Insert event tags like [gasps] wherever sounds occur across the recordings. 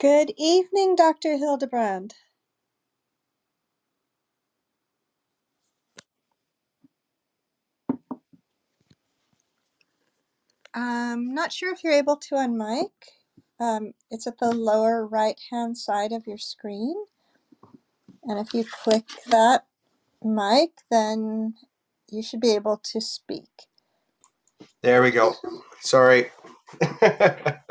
Good evening, Dr. Hildebrand. I'm not sure if you're able to unmic. Um, it's at the lower right hand side of your screen. And if you click that mic, then you should be able to speak. There we go. Sorry. [laughs]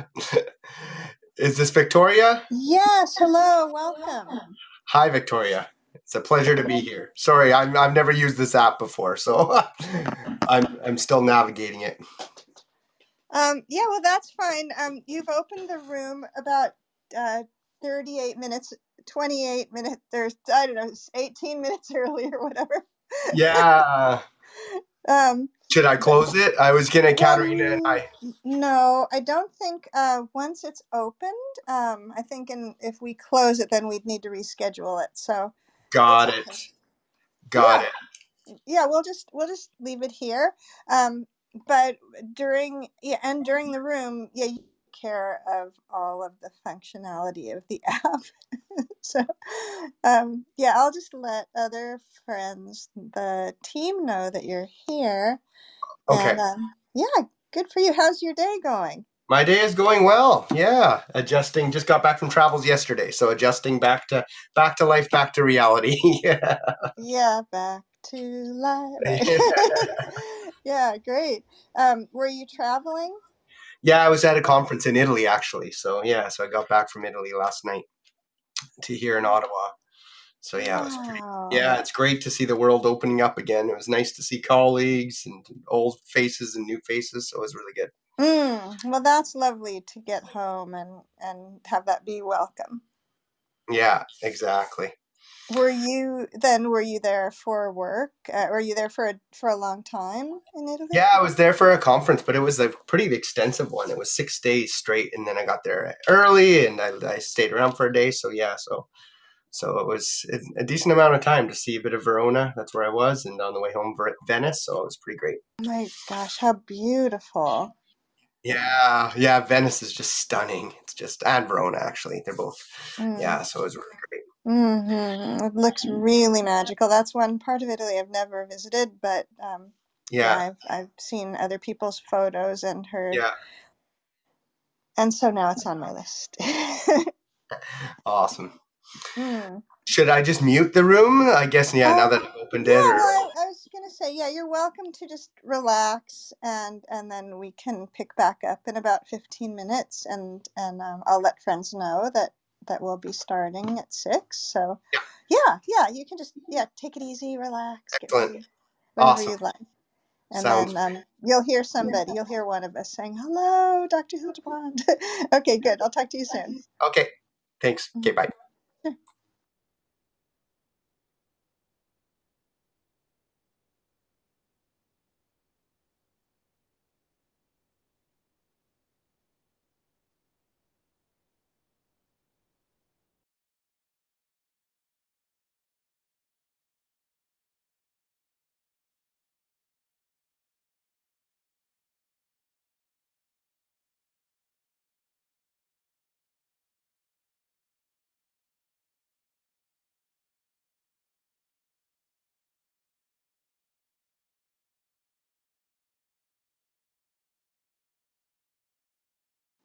Is this Victoria? Yes, hello, welcome. Hi, Victoria. It's a pleasure to be here. Sorry, I'm, I've never used this app before, so [laughs] I'm, I'm still navigating it. Um, yeah, well, that's fine. Um, you've opened the room about uh, 38 minutes, 28 minutes, there's, I don't know, 18 minutes [laughs] early or whatever. Yeah. [laughs] Um, Should I close it? I was gonna, Katerina and I. no, I don't think uh, once it's opened, um, I think in, if we close it, then we'd need to reschedule it. So Got it. okay. Got Yeah, it. yeah, we'll just we'll just leave it here. Um, but during yeah, and during the room, yeah, you care of all of the functionality of the [laughs] app. so um, yeah, I'll just let other friends, the team, know that you're here. Okay. And um, yeah, good for you. How's your day going? My day is going well. Yeah, adjusting. Just got back from travels yesterday, so adjusting back to back to life, back to reality. [laughs] yeah. Yeah, back to life. [laughs] Yeah, great. Um, were you traveling? Yeah, I was at a conference in Italy actually. So yeah, so I got back from Italy last night to here in Ottawa. So yeah, it was pretty. Yeah, it's great to see the world opening up again. It was nice to see colleagues and old faces and new faces. So it was really good. Mm, well, that's lovely to get home and and have that be welcome. Yeah, exactly. Were you then? Were you there for work? Uh, were you there for a, for a long time in Italy? Yeah, I was there for a conference, but it was a pretty extensive one. It was six days straight, and then I got there early, and I, I stayed around for a day. So yeah, so so it was a decent amount of time to see a bit of Verona. That's where I was, and on the way home, Venice. So it was pretty great. My gosh, how beautiful! Yeah, yeah, Venice is just stunning. It's just and Verona actually. They're both Mm. yeah. So it was really great. Hmm It looks really magical. That's one part of Italy I've never visited, but um, yeah, Yeah, I've I've seen other people's photos and heard, yeah, and so now it's on my list. [laughs] awesome. Hmm. Should I just mute the room? I guess yeah. Now Um, that I've opened yeah, it, or well, I, I was gonna say, yeah, you're welcome to just relax, and and then we can pick back up in about 15 minutes, and and um, I'll let friends know that that we'll be starting at six. So, yeah, yeah, you can just yeah, take it easy, relax, get ready, whenever awesome. you'd like. And Sounds then um, you'll hear somebody, you'll hear one of us saying, "Hello, Dr. Hildebrand." [laughs] okay, good. I'll talk to you soon. okay. Thanks. Okay, bye.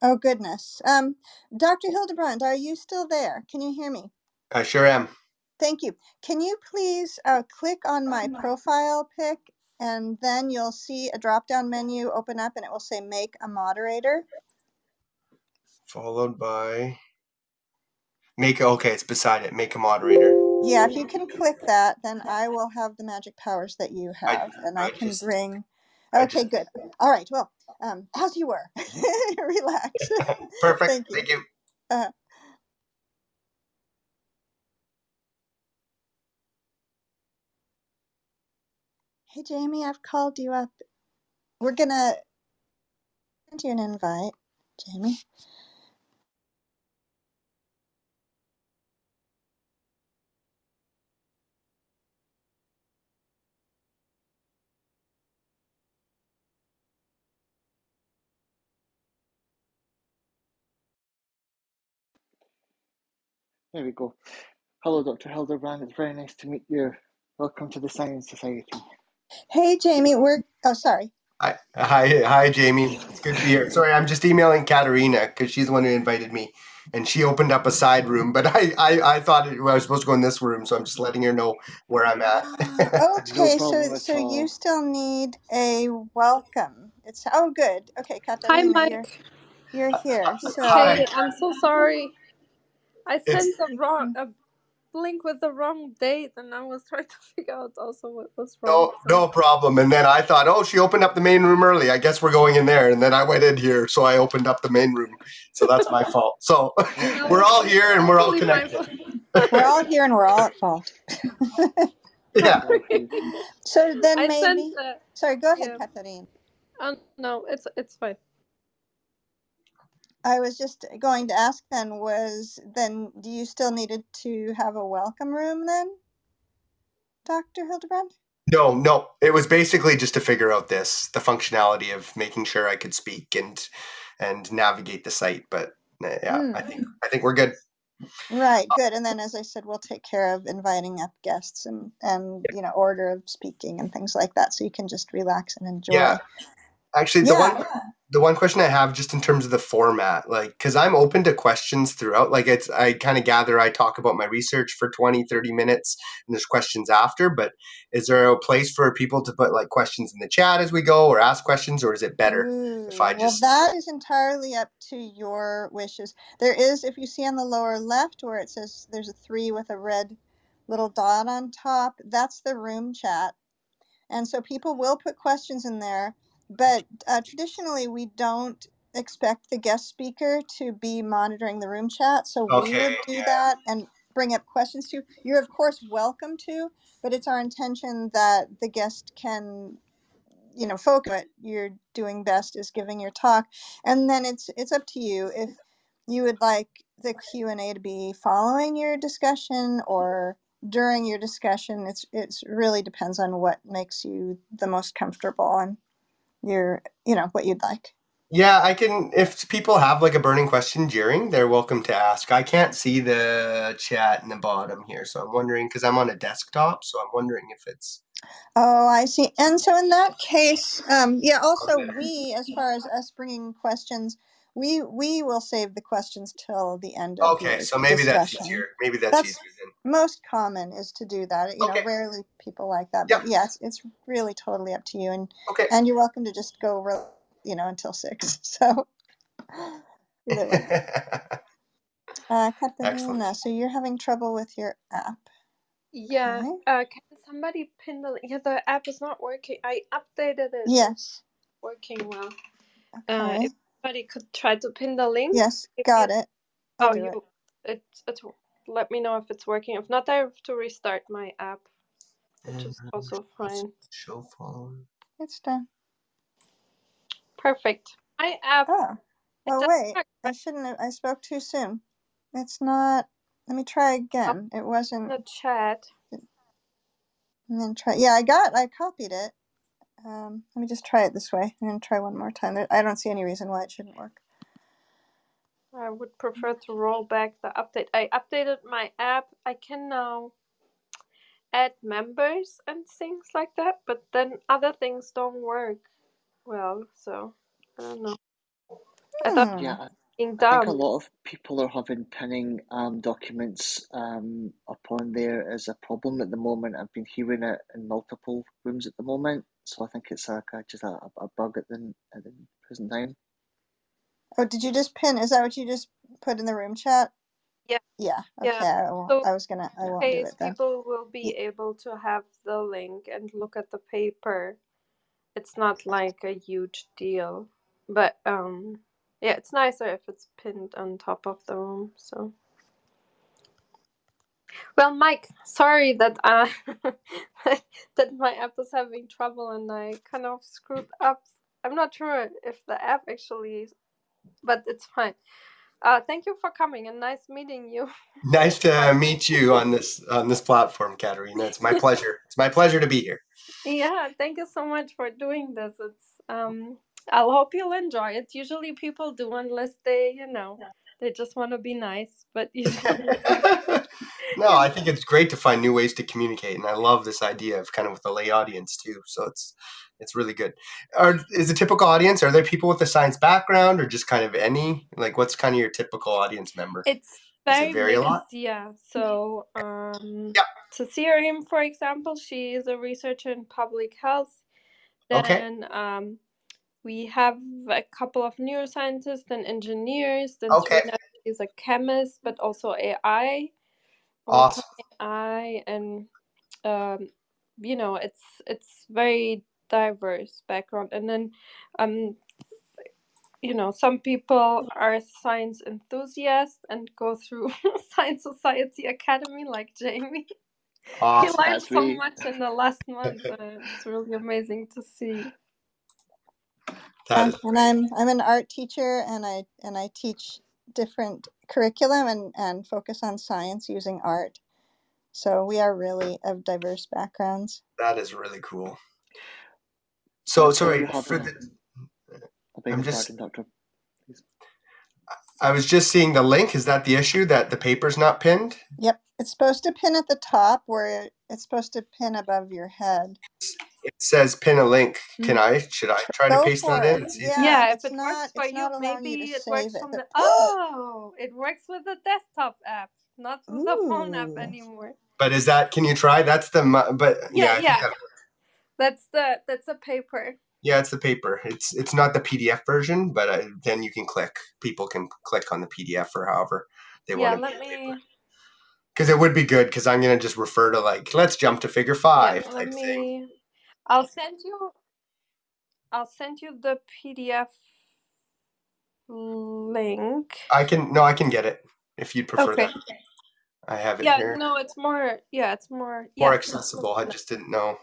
Oh goodness. Um, Dr. Hildebrand, are you still there? Can you hear me? I sure am. Thank you. Can you please uh, click on my profile pic and then you'll see a drop down menu open up and it will say make a moderator. Followed by make. Okay, it's beside it. Make a moderator. Yeah, if you can click that, then I will have the magic powers that you I have and I I can just bring. I Okay, just good. All right. Well, um, as you were, [laughs] relax. [laughs] perfect. Thank you. Thank you. Uh, hey, Jamie, I've called you up. We're gonna send you an invite, Jamie. There we go. Hello, Dr. Hildebrand. It's very nice to meet you. Welcome to the Science Society. Hey, Jamie. We're oh, sorry. Hi, hi, hi, Jamie. It's good to be here. Sorry, I'm just emailing Katerina because she's the one who invited me, and she opened up a side room. But I, I, I thought it, I was supposed to go in this room, so I'm just letting her know where I'm at. Ah, [laughs] okay, so problem at so you still need a welcome. It's oh good. Okay, Hi, Katarina, Mike. you're you're here. Uh, uh, so Hi. Hey, I'm so sorry. I It's sent the wrong mm. a link with the wrong date, and I was trying to figure out also what was wrong. no, no problem. And then I thought, oh, she opened up the main room early. I guess we're going in there. And then I went in here, so I opened up the main room. So that's my fault. So No, [laughs] we're all here and we're all connected. we're all here and we're all at fault. [laughs] Yeah. So then I sent maybe sorry, go ahead, yeah. Katarina. Oh no, it's it's fine. I was just going to ask then was then do you still needed to have a welcome room then, Dr. Hildebrand? No, no. It was basically just to figure out this, the functionality of making sure I could speak and and navigate the site. But uh, yeah, Hmm. I think I think we're good. Right, good. And then as I said, we'll take care of inviting up guests and and you know, order of speaking and things like that so you can just relax and enjoy. Yeah. Actually, the Yeah, one the one question I have just in terms of the format, like because I'm open to questions throughout. Like it's I kind of gather I talk about my research for 20, 30 minutes and there's questions after, but is there a place for people to put like questions in the chat as we go or ask questions or is it better if Ooh, I mm, well, just that is entirely up to your wishes. There is, if you see on the lower left where it says there's a three with a red little dot on top, that's the room chat. And so people will put questions in there, but uh, traditionally we don't expect the guest speaker to be monitoring the room chat. So we Okay, would do yeah. that and bring up questions to. You're, of course, welcome to, but it's our intention that the guest can you know focus what you're doing best is giving your talk and then it's it's up to you if you would like the q&a to be following your discussion or during your discussion it's it's really depends on what makes you the most comfortable and your you know what you'd like Yeah, I can. If people have like a burning question during, they're welcome to ask. I can't see the chat in the bottom here, so I'm wondering because I'm on a desktop, so I'm wondering if it's oh i see and so in that case um yeah also okay. we as far as us bringing questions we we will save the questions till the end of Okay, your so maybe that's easier. Maybe that's that's easier then. most common is to do that. You know, rarely people like that, Yep. but yes, it's really totally up to you, and Okay. and you're welcome to just go, re- you know, until six. [laughs] So [laughs] uh, Excellent. Katarina, so you're having trouble with your app, Yeah. okay? Uh, can somebody pin the yeah the app is not working. I updated it. Yes. Working well. Uh, Okay. if somebody could try to pin the link. Yes. If Got it. I'll oh do it. you it it let me know if it's working. If not, I have to restart my app, which is also fine. show following. It's done. Perfect. My app Oh. Oh wait, work I shouldn't have. I spoke too soon. It's not. Let me try up again. It wasn't. the chat. And then try. Yeah, I got. I copied it. Um, let me just try it this way. I'm gonna try one more time. There- I don't see any reason why it shouldn't work. I would prefer to roll back the update. I updated my app. I can now add members and things like that, but then other things don't work well. So I don't know. I thought Hmm. Yeah, I being I think a lot of people are having pinning um, documents um, upon there as a problem at the moment. I've been hearing it in multiple rooms at the moment, so I think it's like a- just a, a bug at the at the present time. Oh, did you just pin? Is that what you just put in the room chat? Yeah, Yeah. Okay. yeah. I, won't, So I was gonna. I won't do it then. people will Y- be able to have the link and look at the paper. It's not like a huge deal, but um, yeah, it's nicer if it's pinned on top of the room. So. Well, Mike, sorry that uh [laughs] that my app is having trouble and I kind of screwed up. I'm not sure if the app actually, but it's fine. Uh, thank you for coming and nice meeting you. [laughs] Nice to meet you on this on this platform, Katerina. It's my pleasure. It's my pleasure to be here. Yeah, thank you so much for doing this. It's um, I hope you'll enjoy it. Usually people do unless they, you know, they just want to be nice, but [laughs] you no, I think it's great to find new ways to communicate, and I love this idea of kind of with a lay audience too. So it's it's really good. Are is the typical audience? Are there people with a science background, or just kind of any? Like, what's kind of your typical audience member? it's very it vary a lot? Yeah. So, um, Yeah. Cecilia, for example, she is a researcher in public health. Okay. Then um, we have a couple of neuroscientists and engineers. Then Okay. Serena is a chemist, but also AI. Awesome. AI and um, you know it's it's very diverse background. And then um you know some people are science enthusiasts and go through [laughs] science society academy like jamie. He learned so much in the last month uh, it's really amazing to see. Um, and I'm I'm an art teacher, and I and I teach different curriculum and and focus on science using art. So we are really of diverse backgrounds. that is really cool. So So sorry you for the. I beg I'm just- Doctor. I was just seeing the link. Is that the issue that the paper's not pinned? Yep, it's supposed to pin at the top where it's supposed to pin above your head. It says pin a link. Can I? Should I try to paste that in? it. and see? Yeah, yeah, if it not- works for you not allowing you maybe it works it, from the [gasps] oh it works with the desktop app not with the phone app anymore But is that? Can you try? That's the. But yeah, Yeah, yeah. that- that's the that's a paper yeah, it's the paper. It's it's not the PDF version, but uh, then you can click. People can click on the PDF or however they yeah want let me Because it would be good. Because I'm gonna just refer to like let's jump to Figure Five Yeah, type let thing. I'll send you. I'll send you the PDF link. I can no, I can get it if you'd prefer Okay. that. I have it Yeah, here. no, it's more. Yeah, it's more. More yeah. accessible. I just didn't know.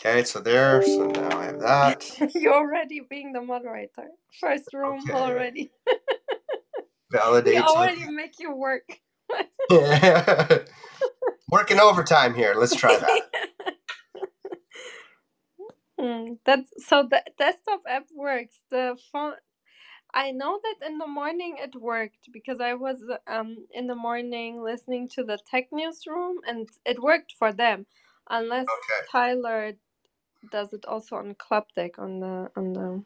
Okay, so there. So now I have that. [laughs] You're already being the moderator. First room Okay. already. [laughs] Validate. Already make you work. [laughs] Working overtime here. Let's try that. Mm, that's so the desktop app works. The phone. I know that in the morning it worked because I was um in the morning listening to the tech newsroom and it worked for them. Unless Okay. Tyler does it also on Club Deck on the on the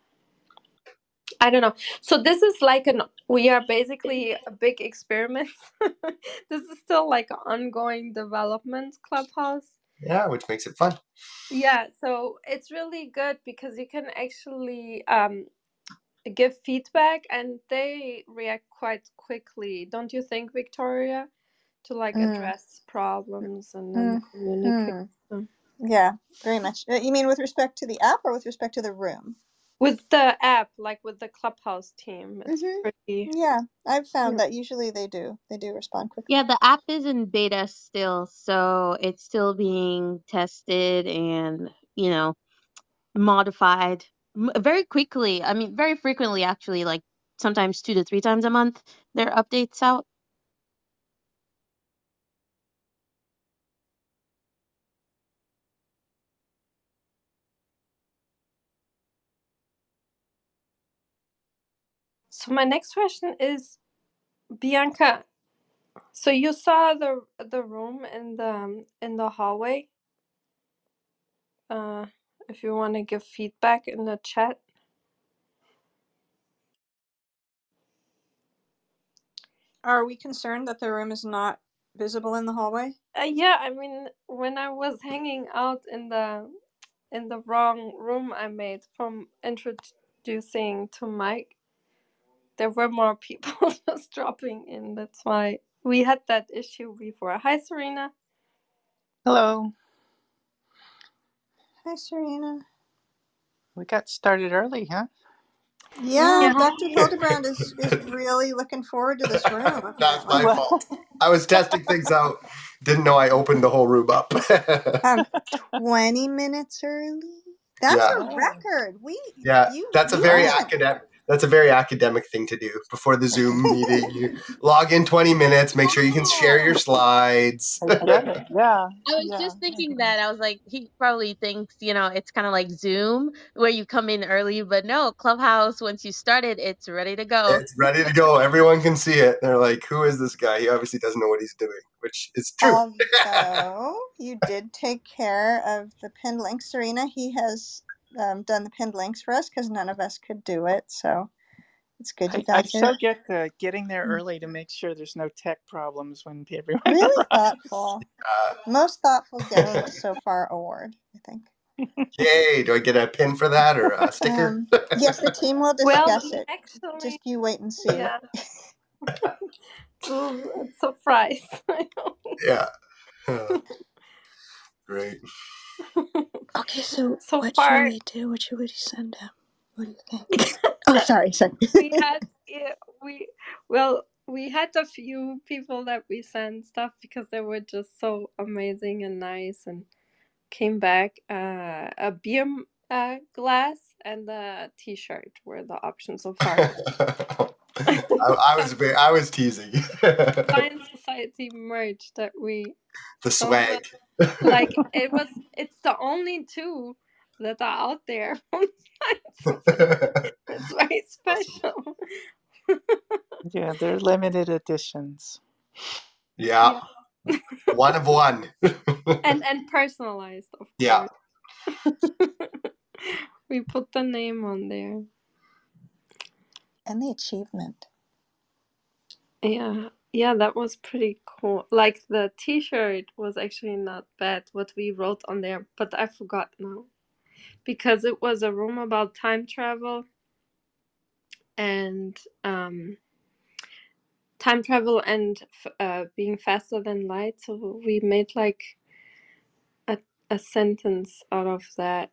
I don't know. So this is like an we are basically a big experiment. [laughs] this is still like an ongoing development clubhouse. Yeah, which makes it fun. Yeah, so it's really good because you can actually um, give feedback and they react quite quickly, don't you think, Victoria? To like Mm. address problems and then communicate Hmm. Yeah, very much. Uh, You mean with respect to the app or with respect to the room? With the app, like with the Clubhouse team. It's Mhm. pretty. Yeah, I've found Yeah. that usually they do. They do respond quickly. Yeah, the app is in beta still, so it's still being tested and, you know, modified m- very quickly. I mean, very frequently, actually, like sometimes two to three times a month, there are updates out. So my next question is, Bianca. So you saw the the room in the in the hallway. Uh, if you want to give feedback in the chat. Are we concerned that the room is not visible in the hallway? Uh, yeah, I mean, when I was hanging out in the in the wrong room I made from introducing to Mike, there were more people [laughs] just dropping in. That's why we had that issue before. Hi, Serena. Hello. Hi, Serena. We got started early, huh? Yeah, Yeah. Dr. Hildebrand is, is really looking forward to this room. [laughs] That's my. Well- fault. I was testing things out. Didn't know I opened the whole room up. [laughs] Um, 20 minutes early? That's Yeah. a record. We yeah, you that's a very win. academic. That's a very academic thing to do before the Zoom meeting. [laughs] You log in 20 minutes, make sure you can share your slides. I get it. [laughs] Yeah. I was yeah. just thinking that. I was like, he probably thinks, you know, it's kind of like Zoom where you come in early, but no, Clubhouse, once you start it, it's ready to go. It's ready to go. Everyone can see it. They're like, who is this guy? He obviously doesn't know what he's doing, which is true. Although [laughs] you did take care of the pinned link, Serena, he has um, done the pinned links for us because none of us could do it. So it's good you I, I guys so are get the getting there Mm. early to make sure there's no tech problems when everyone [laughs] really arrives. thoughtful. Uh, Most thoughtful guest so far award, I think. yay. Do I get a pin for that or a sticker? Um, yes, the team will [laughs] Well, discuss it. actually, Just you wait and see. yeah. [laughs] so, surprise. yeah. Great. Okay, so, So what far- should we do? What should we send him? What do you think? [laughs] oh, sorry, sorry. we had yeah, we well we had a few people that we sent stuff because they were just so amazing and nice and came back uh, a beer uh, glass and a t-shirt were the options so far [laughs] I, I was ve- I was teasing. [laughs] science society merch that we the swag. like it was it's the only two that are out there [laughs] it's very special Yeah, they're limited editions. yeah. [laughs] One of one. and and personalized of course. Yeah. course [laughs] we put the name on there and the achievement. yeah yeah that was pretty cool. Like the t-shirt was actually not bad what we wrote on there but i forgot now. Because it was a room about time travel and um time travel and uh being faster than light. So we made like a, a sentence out of that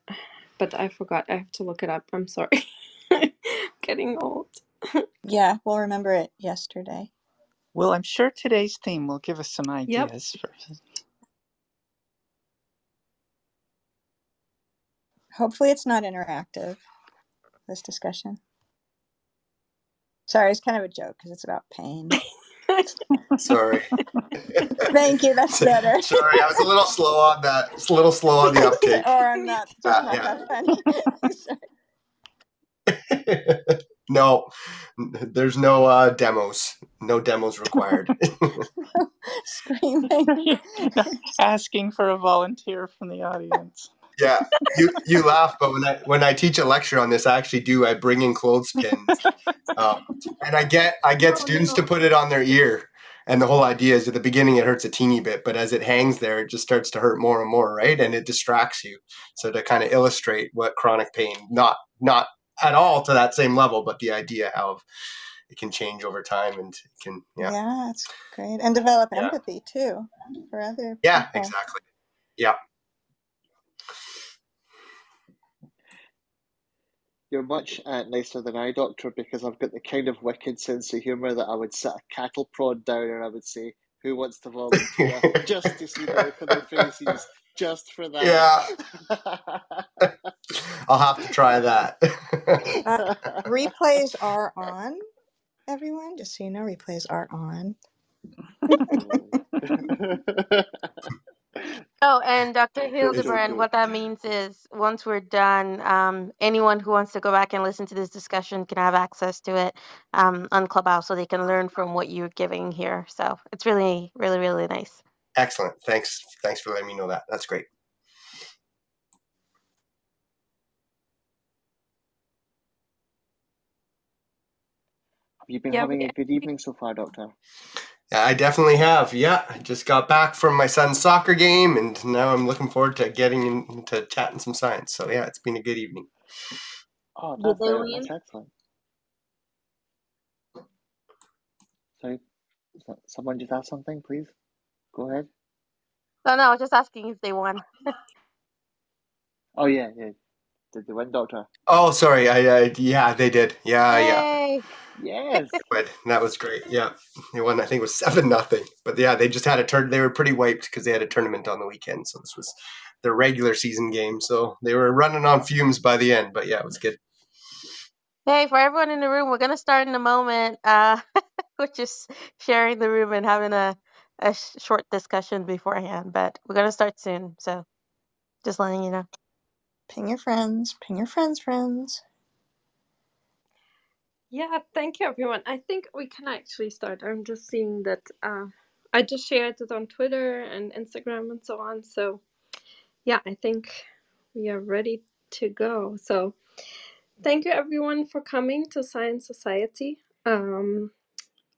but i forgot. I have to look it up. I'm sorry. [laughs] Getting old. [laughs] Yeah, we'll remember it yesterday. Well, I'm sure today's theme will give us some ideas. For, Hopefully, it's not interactive, this discussion. Sorry, it's kind of a joke because it's about pain. [laughs] Sorry. Thank you, that's better. Sorry, I was a little slow on that. It's a little slow on the uptake. or I'm not, Uh, not yeah. that funny. [laughs] [laughs] Sorry. no, there's no uh, demos. No demos required. [laughs] [laughs] Screaming. asking for a volunteer from the audience. yeah, you you laugh, but when I when I teach a lecture on this, I actually do. I bring in clothespins, [laughs] um, and I get I get Oh, students no. to put it on their ear. And the whole idea is at the beginning it hurts a teeny bit, but as it hangs there, it just starts to hurt more and more, right? And it distracts you. So to kind of illustrate what chronic pain, not not at all to that same level, but the idea of it can change over time and can Yeah. yeah it's great. And develop Yeah. empathy too for other yeah people. exactly yeah You're much uh, nicer than I, Doctor, because I've got the kind of wicked sense of humour that I would set a cattle prod down and I would say, Who wants to volunteer? [laughs] just to see the look on their faces, just for that. Yeah. [laughs] I'll have to try that. Uh, [laughs] replays are on, everyone. Just so you know, replays are on. [laughs] Oh, and Dr. Hildebrand, what that means is once we're done, um, anyone who wants to go back and listen to this discussion can have access to it um, on Clubhouse so they can learn from what you're giving here. So it's really, really, really nice. Excellent. Thanks. Thanks for letting me know that. That's great. Have you been Yeah, having a good evening so far, Doctor? Yeah, I definitely have. Yeah, I just got back from my son's soccer game, and now I'm looking forward to getting into chatting some science. So yeah, it's been a good evening. Oh, that's, they uh, that's excellent. Sorry, so- someone just asked something, please. Go ahead. No, no, I was just asking if they won. Oh, yeah, yeah. Did they win, Doctor? Oh, sorry. I, I yeah, they did. Yeah, yeah. Yes. [laughs] But that was great. Yeah, they won. I think it was seven nothing. But yeah, they just had a turn. They were pretty wiped because they had a tournament on the weekend. So this was their regular season game. So they were running on fumes by the end. But yeah, it was good. Hey, for everyone in the room, we're gonna start in a moment. Uh, [laughs] we're just sharing the room and having a a sh- short discussion beforehand, but we're gonna start soon. So just letting you know. Ping your friends, ping your friends' friends. Yeah, thank you, everyone. I think we can actually start. I'm just seeing that uh, I just shared it on Twitter and Instagram and so on. So, yeah, I think we are ready to go. So, thank you, everyone, for coming to Science Society. Um,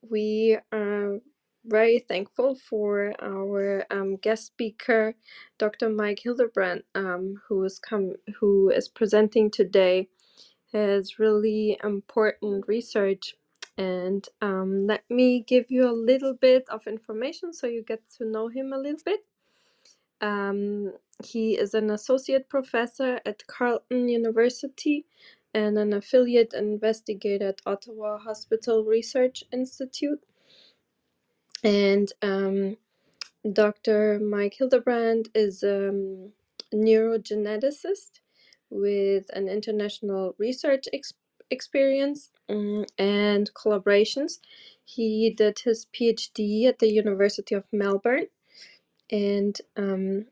we are very thankful for our um, guest speaker, Dr. Mike Hildebrand, um, who is come who is presenting today his really important research. And um, let me give you a little bit of information so you get to know him a little bit. Um, he is an associate professor at Carleton University and an affiliate investigator at Ottawa Hospital Research Institute. And um, Dr. Mike Hildebrand is a um, neurogeneticist with an international research ex- experience um, and collaborations. He did his PhD at the University of Melbourne and um,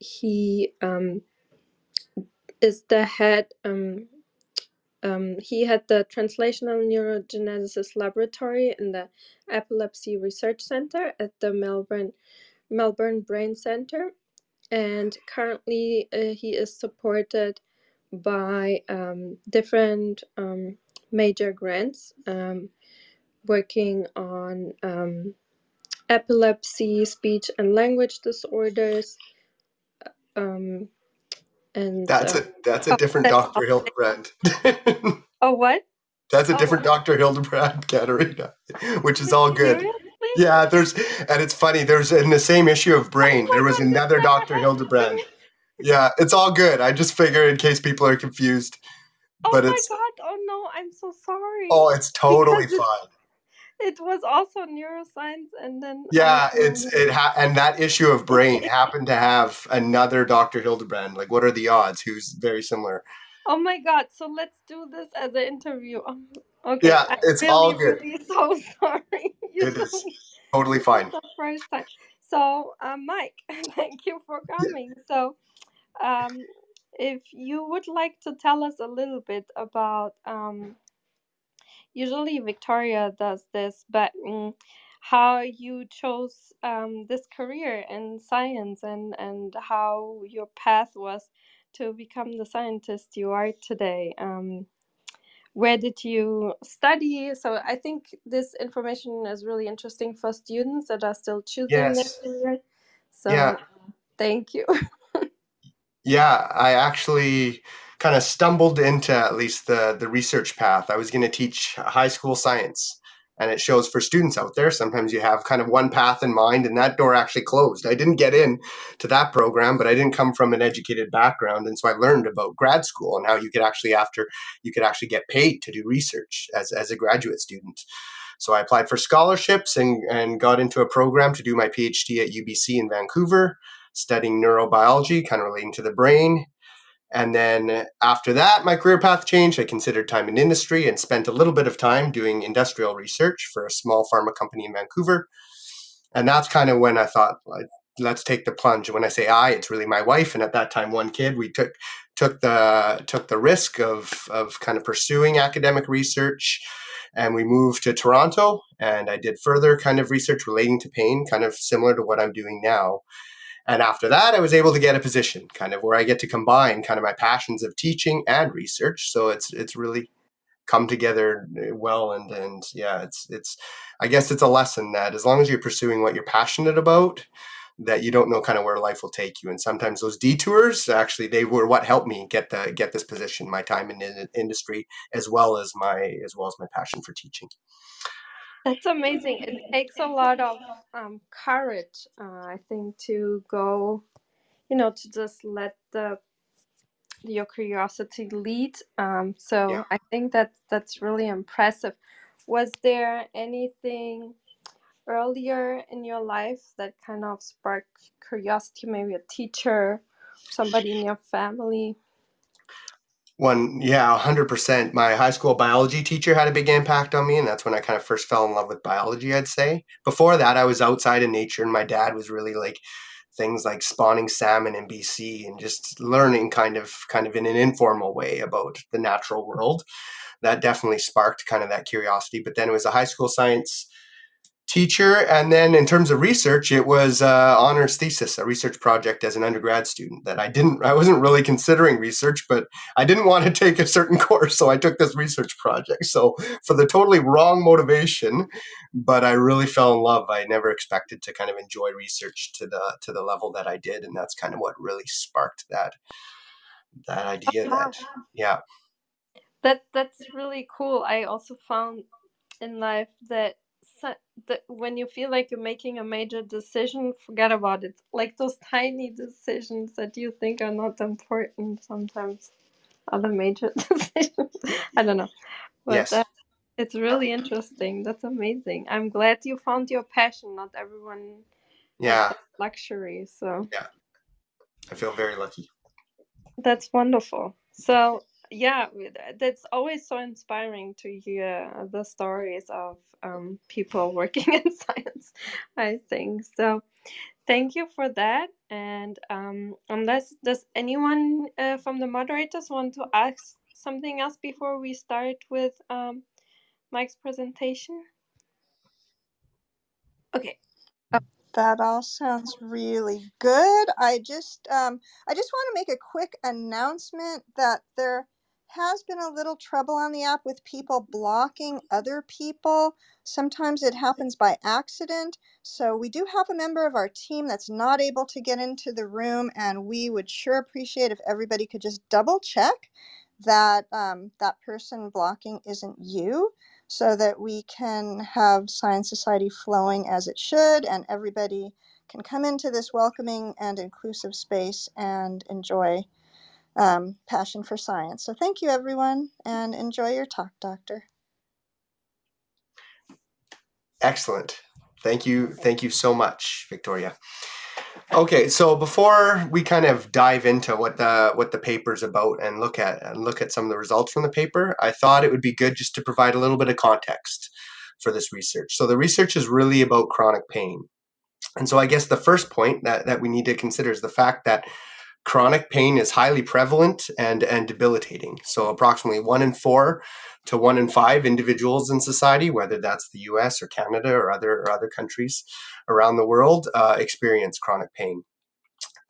he um, is the head. Um, he had the Translational Neurogenesis Laboratory in the Epilepsy Research Center at the Melbourne Melbourne Brain Center, and currently uh, he is supported by um, different um, major grants um, working on um, epilepsy, speech and language disorders, um, and That's uh, a that's a different upset- Dr. Hildebrand. Oh, what? that's a Oh, different Dr. Hildebrand, Katerina, [laughs] which is all good. Seriously? Yeah, there's and it's funny. There's in the same issue of Brain, Oh there was another Dr. Hildebrand. Yeah, it's all good. I just figure in case people are confused, Oh but my it's God. Oh no, I'm so sorry. oh, it's totally Because it, fine. It was also neuroscience and then Yeah, it's um it ha- and that issue of Brain [laughs] happened to have another Dr. Hildebrand. Like, what are the odds? Who's very similar? Oh my God. So let's do this as an interview. Um, okay. Yeah, it's all really, good. really so [laughs] sorry. [laughs] It is totally fine. the first time. So, um, Mike, thank you for coming. So, um, if you would like to tell us a little bit about, um, usually Victoria does this, but mm, how you chose um, this career in science and, and how your path was to become the scientist you are today. Um, where did you study? So I think this information is really interesting for students that are still choosing their Yes. career. Yeah. So thank you. [laughs] Yeah, I actually kind of stumbled into at least the the research path. I was going to teach high school science, and it shows for students out there. Sometimes you have kind of one path in mind, and that door actually closed. I didn't get in to that program, but I didn't come from an educated background, and so I learned about grad school and how you could actually after you could actually get paid to do research as as a graduate student. So I applied for scholarships and and got into a program to do my PhD at UBC in Vancouver studying neurobiology, kind of relating to the brain. And then after that, my career path changed. I considered time in industry and spent a little bit of time doing industrial research for a small pharma company in Vancouver. And that's kind of when I thought, like, let's take the plunge. When I say I, it's really my wife, and at that time, one kid. We took took the took the risk of of kind of pursuing academic research, and we moved to Toronto. And I did further kind of research relating to pain, kind of similar to what I'm doing now. And after that, I was able to get a position kind of where I get to combine kind of my passions of teaching and research. So it's it's really come together uh, well and and yeah, it's it's I guess it's a lesson that as long as you're pursuing what you're passionate about, that you don't know kind of where life will take you. And sometimes those detours actually they were what helped me get the get this position, my time in the industry as well as my as well as my passion for teaching. That's amazing. It takes a lot of um, courage, uh, I think, to go, you know, to just let the your curiosity lead. Um, so Yeah. I think that that's really impressive. Was there anything earlier in your life that kind of sparked curiosity? Maybe a teacher, somebody in your family. One, yeah, 100%. My high school biology teacher had a big impact on me, and that's when I kind of first fell in love with biology, I'd say. Before that, I was outside in nature, and my dad was really like things like spawning salmon in BC and just learning kind of kind of in an informal way about the natural world. That definitely sparked kind of that curiosity. But then it was a high school science teacher. And then in terms of research, it was uh, honors thesis, a research project as an undergrad student that I didn't, I wasn't really considering research, but I didn't want to [laughs] take a certain course. So I took this research project. So for the totally wrong motivation, but I really fell in love. I never expected to kind of enjoy research to the, to the level that I did. And that's kind of what really sparked that, that idea that, yeah. That, that's really cool. I also found in life that that when you feel like you're making a major decision, forget about it. Like those tiny decisions that you think are not important sometimes are the major [laughs] decisions. I don't know. But Yes. uh, it's really interesting. That's amazing. I'm glad you found your passion. Not everyone Yeah. luxury. So yeah I feel very lucky. that's wonderful. So yeah, that's always so inspiring to hear the stories of um, people working [laughs] in science. I think so. Thank you for that. And um, unless does anyone uh, from the moderators want to ask something else before we start with um, Mike's presentation? Okay. That all sounds really good. I just um, I just want to make a quick announcement that there has been a little trouble on the app with people blocking other people. Sometimes it happens by accident. So we do have a member of our team that's not able to get into the room, and we would sure appreciate if everybody could just double check that um, that person blocking isn't you so that we can have Science Society flowing as it should and everybody can come into this welcoming and inclusive space and enjoy um, passion for science. So, thank you, everyone, and enjoy your talk, Doctor. Excellent. Thank you. Thank you so much, Victoria. Okay, so before we kind of dive into what the what the paper's about and look at and look at some of the results from the paper, I thought it would be good just to provide a little bit of context for this research. So the research is really about chronic pain. And so I guess the first point that, that we need to consider is the fact that chronic pain is highly prevalent and, and debilitating. So approximately one in four to one in five individuals in society, whether that's the US or Canada or other or other countries around the world, uh, experience chronic pain.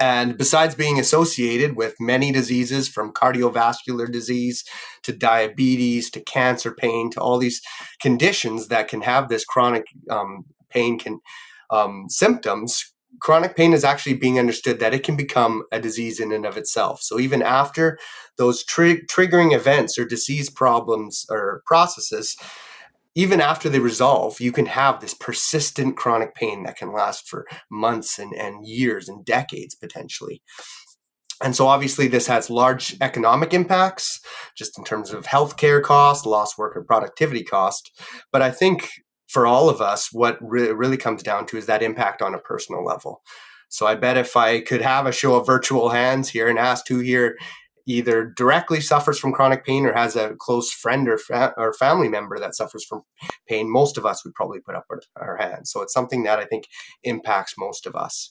And besides being associated with many diseases from cardiovascular disease to diabetes to cancer pain to all these conditions that can have this chronic um, pain can um, symptoms, chronic pain is actually being understood that it can become a disease in and of itself. So even after those tri- triggering events or disease problems or processes, even after they resolve, you can have this persistent chronic pain that can last for months and, and years and decades potentially. And so, obviously, this has large economic impacts, just in terms of healthcare costs, lost worker productivity cost. But I think for all of us, what re- really comes down to is that impact on a personal level. So, I bet if I could have a show of virtual hands here and asked who here either directly suffers from chronic pain or has a close friend or, fa- or family member that suffers from pain, most of us would probably put up our, our hands. So, it's something that I think impacts most of us.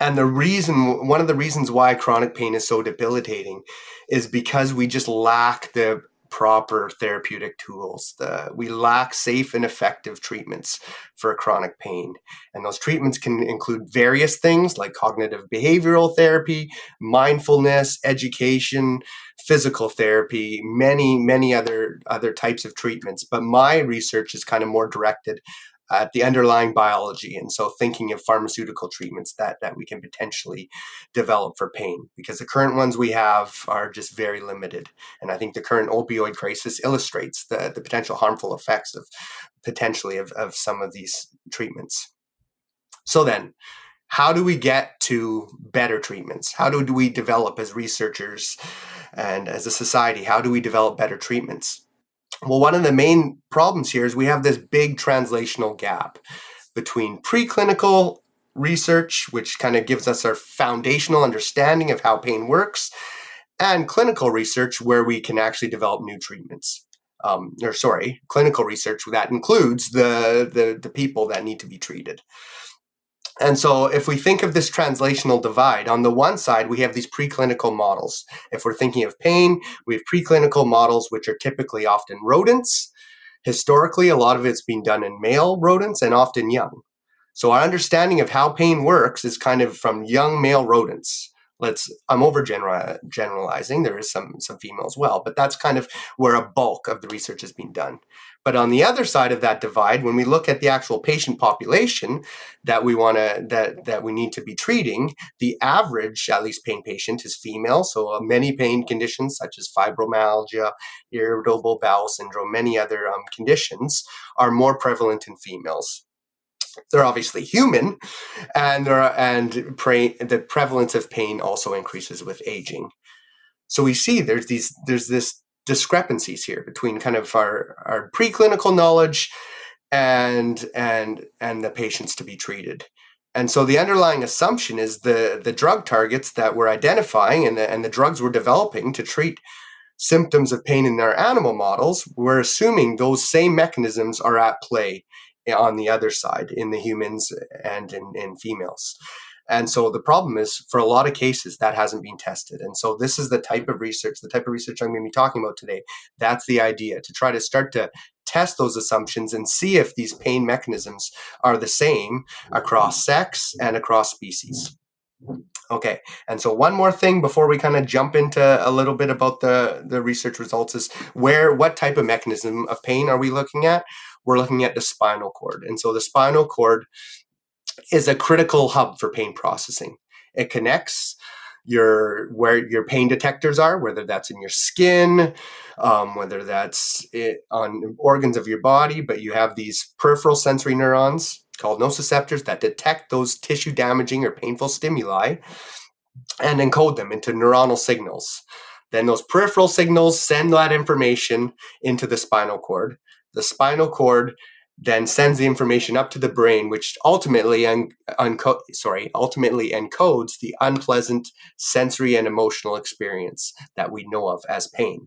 And the reason, one of the reasons why chronic pain is so debilitating is because we just lack the proper therapeutic tools. The, we lack safe and effective treatments for chronic pain. And those treatments can include various things like cognitive behavioral therapy, mindfulness, education, physical therapy, many, many other, other types of treatments. But my research is kind of more directed at the underlying biology and so thinking of pharmaceutical treatments that that we can potentially develop for pain because the current ones we have are just very limited. And i think the current opioid crisis illustrates the, the potential harmful effects of potentially of, of some of these treatments. So then how do we get to better treatments? How do we develop as researchers and as a society how do we develop better treatments well, one of the main problems here is we have this big translational gap between preclinical research, which kind of gives us our foundational understanding of how pain works, and clinical research where we can actually develop new treatments. Um, or sorry, clinical research that includes the, the the people that need to be treated. And so, if we think of this translational divide, on the one side, we have these preclinical models. If we're thinking of pain, we have preclinical models, which are typically often rodents. Historically, a lot of it's been done in male rodents and often young. So, our understanding of how pain works is kind of from young male rodents let's i'm over generalizing there is some some female as well but that's kind of where a bulk of the research has been done but on the other side of that divide when we look at the actual patient population that we want to that that we need to be treating the average at least pain patient is female so uh, many pain conditions such as fibromyalgia irritable bowel syndrome many other um, conditions are more prevalent in females they're obviously human, and there are, and pre, the prevalence of pain also increases with aging. So we see there's these there's this discrepancies here between kind of our our preclinical knowledge and and and the patients to be treated. And so the underlying assumption is the the drug targets that we're identifying and the and the drugs we're developing to treat symptoms of pain in our animal models, we're assuming those same mechanisms are at play on the other side in the humans and in, in females. And so the problem is, for a lot of cases, that hasn't been tested. And so this is the type of research, the type of research I'm going to be talking about today. That's the idea to try to start to test those assumptions and see if these pain mechanisms are the same across sex and across species. Okay, and so one more thing before we kind of jump into a little bit about the the research results is where what type of mechanism of pain are we looking at? we're looking at the spinal cord. And so the spinal cord is a critical hub for pain processing. It connects your where your pain detectors are, whether that's in your skin, um, whether that's it, on organs of your body, but you have these peripheral sensory neurons called nociceptors that detect those tissue damaging or painful stimuli and encode them into neuronal signals. Then those peripheral signals send that information into the spinal cord the spinal cord then sends the information up to the brain, which ultimately un- unco- sorry, ultimately encodes the unpleasant sensory and emotional experience that we know of as pain.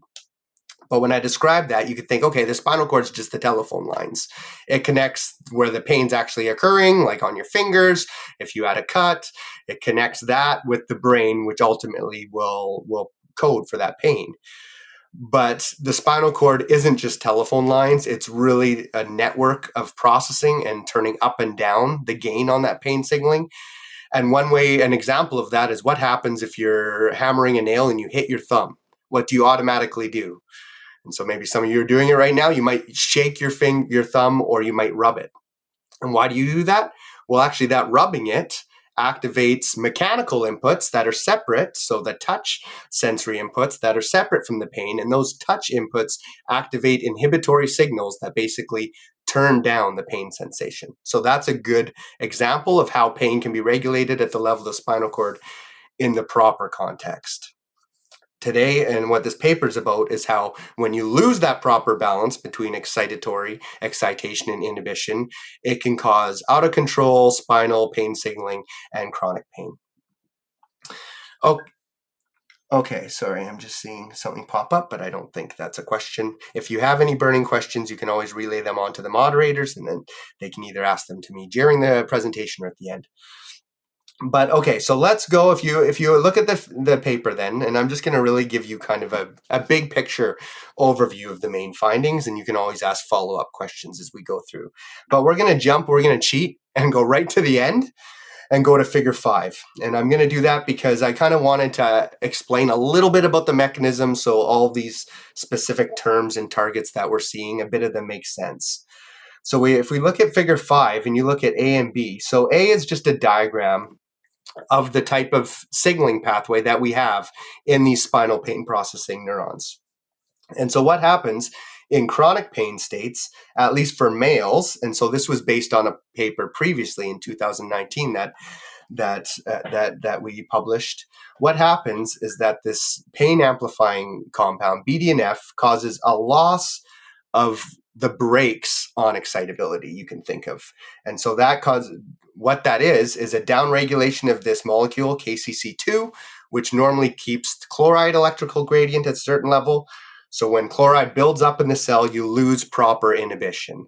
But when I describe that, you could think, okay, the spinal cord is just the telephone lines. It connects where the pain's actually occurring, like on your fingers. If you had a cut, it connects that with the brain, which ultimately will will code for that pain but the spinal cord isn't just telephone lines it's really a network of processing and turning up and down the gain on that pain signaling. And one way an example of that is what happens if you're hammering a nail and you hit your thumb? What do you automatically do? And so maybe some of you are doing it right now you might shake your finger your thumb or you might rub it. And why do you do that? Well actually that rubbing it activates mechanical inputs that are separate, so the touch sensory inputs that are separate from the pain, and those touch inputs activate inhibitory signals that basically turn down the pain sensation. So that's a good example of how pain can be regulated at the level of the spinal cord in the proper context today and what this paper is about is how when you lose that proper balance between excitatory excitation and inhibition it can cause out of control spinal pain signaling and chronic pain okay Okay, sorry, I'm just seeing something pop up, but I don't think that's a question. If you have any burning questions, you can always relay them on to the moderators, and then they can either ask them to me during the presentation or at the end but okay so let's go if you if you look at the the paper then and i'm just going to really give you kind of a, a big picture overview of the main findings and you can always ask follow-up questions as we go through. But we're going to jump we're going to cheat and go right to the end and go to figure five. And i'm going to do that because i kind of wanted to explain a little bit about the mechanism so all these specific terms and targets that we're seeing a bit of them make sense. So we, if we look at figure five and you look at A and B, so A is just a diagram of the type of signaling pathway that we have in these spinal pain processing neurons. And so what happens in chronic pain states, at least for males, and so this was based on a paper previously in 2019 that that uh, that that we published. What happens is that this pain amplifying compound BDNF causes a loss of the brakes on excitability you can think of. And so that causes what that is is a downregulation of this molecule KCC2, which normally keeps chloride electrical gradient at a certain level. So when chloride builds up in the cell, you lose proper inhibition,